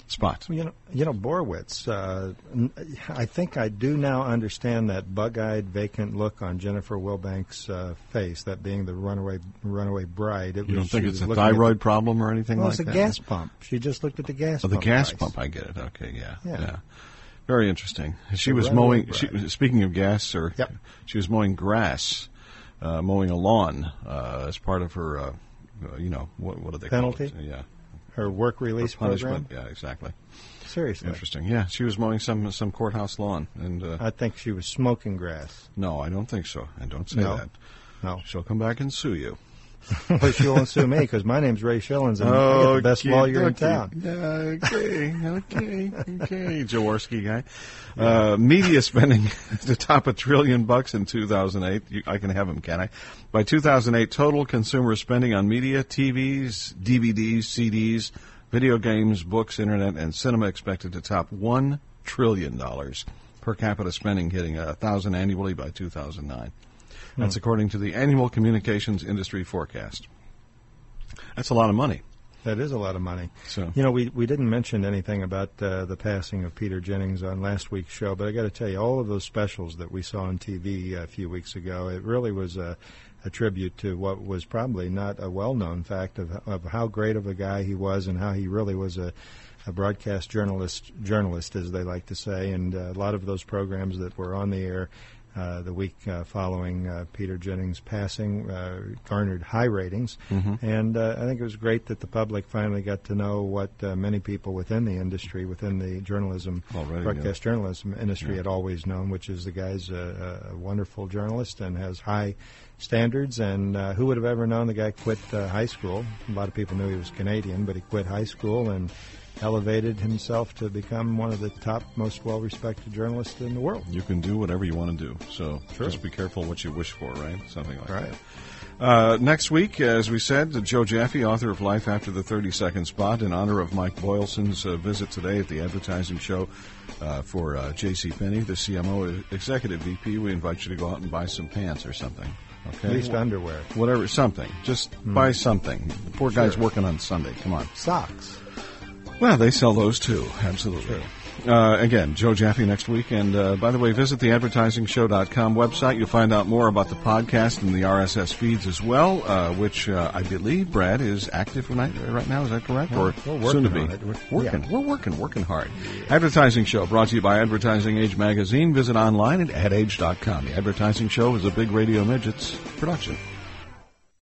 Spot. You know, you know, Borowitz. Uh, n- I think I do now understand that bug-eyed, vacant look on Jennifer Wilbanks' uh, face. That being the runaway, runaway bride. It You don't think it's a thyroid the- problem or anything well, like it's a that? gas pump. She just looked at the gas. Oh, the gas price. pump. I get it. Okay, yeah, Yeah. Very interesting. She was mowing. She, was- speaking of gas, or she was mowing grass, uh, mowing a lawn uh, as part of her. Uh, uh, you know what? What do they Penalty? call it? Yeah. her work release punishment. program. Yeah, exactly. Seriously. Interesting. Yeah, she was mowing some some courthouse lawn, and uh, I think she was smoking grass. no, I don't think so. I don't say No. that. No. She'll come back and sue you. but she won't sue me because my name's Ray Schillens and I got the best Okay, lawyer in town. Okay, okay, okay. Jaworski guy. Uh, media spending to top a trillion bucks in 2008. You, I can have him, can I? By 2008, total consumer spending on media, TVs, DVDs, CDs, video games, books, internet, and cinema expected to top one trillion dollars. Per capita spending hitting a thousand annually by 2009. That's Hmm. according to the annual communications industry forecast. That's a lot of money. That is a lot of money. So You know, we, we didn't mention anything about uh, the passing of Peter Jennings on last week's show, but I got to tell you, all of those specials that we saw on TV a few weeks ago, it really was a, a tribute to what was probably not a well-known fact of, of how great of a guy he was and how he really was a, a broadcast journalist, journalist as they like to say, and uh, a lot of those programs that were on the air uh, the week uh, following uh, Peter Jennings' passing uh, garnered high ratings, Mhm. and uh, I think it was great that the public finally got to know what uh, many people within the industry, within the journalism, Already, broadcast journalism industry, Yeah. had always known, which is the guy's a, a wonderful journalist and has high standards. And uh, who would have ever known the guy quit uh, high school? A lot of people knew he was Canadian, but he quit high school and elevated himself to become one of the top, most well-respected journalists in the world. You can do whatever you want to do. So True. just be careful what you wish for, right? Something like Right. that. Uh, next week, as we said, Joe Jaffe, author of Life After the 30 Second Spot, in honor of Mike Boylson's uh, visit today at the advertising show uh, for uh, J.C. Penney, the CMO executive VP. We invite you to go out and buy some pants or something. Okay, At least underwear. whatever, something. Just buy something. The poor guy's Sure. working on Sunday. Come on. Socks. Well, they sell those too. Absolutely. Uh, again, Joe Jaffe next week. And uh, by the way, visit the advertisingshow.com website. You'll find out more about the podcast and the RSS feeds as well, uh, which uh, I believe, Brad, is active right, right now. Is that correct? Well, or we're soon to be? We're- working. yeah. We're working, working hard. Advertising Show brought to you by Advertising Age Magazine. Visit online at adage.com. The Advertising Show is a Big Radio Midgets production.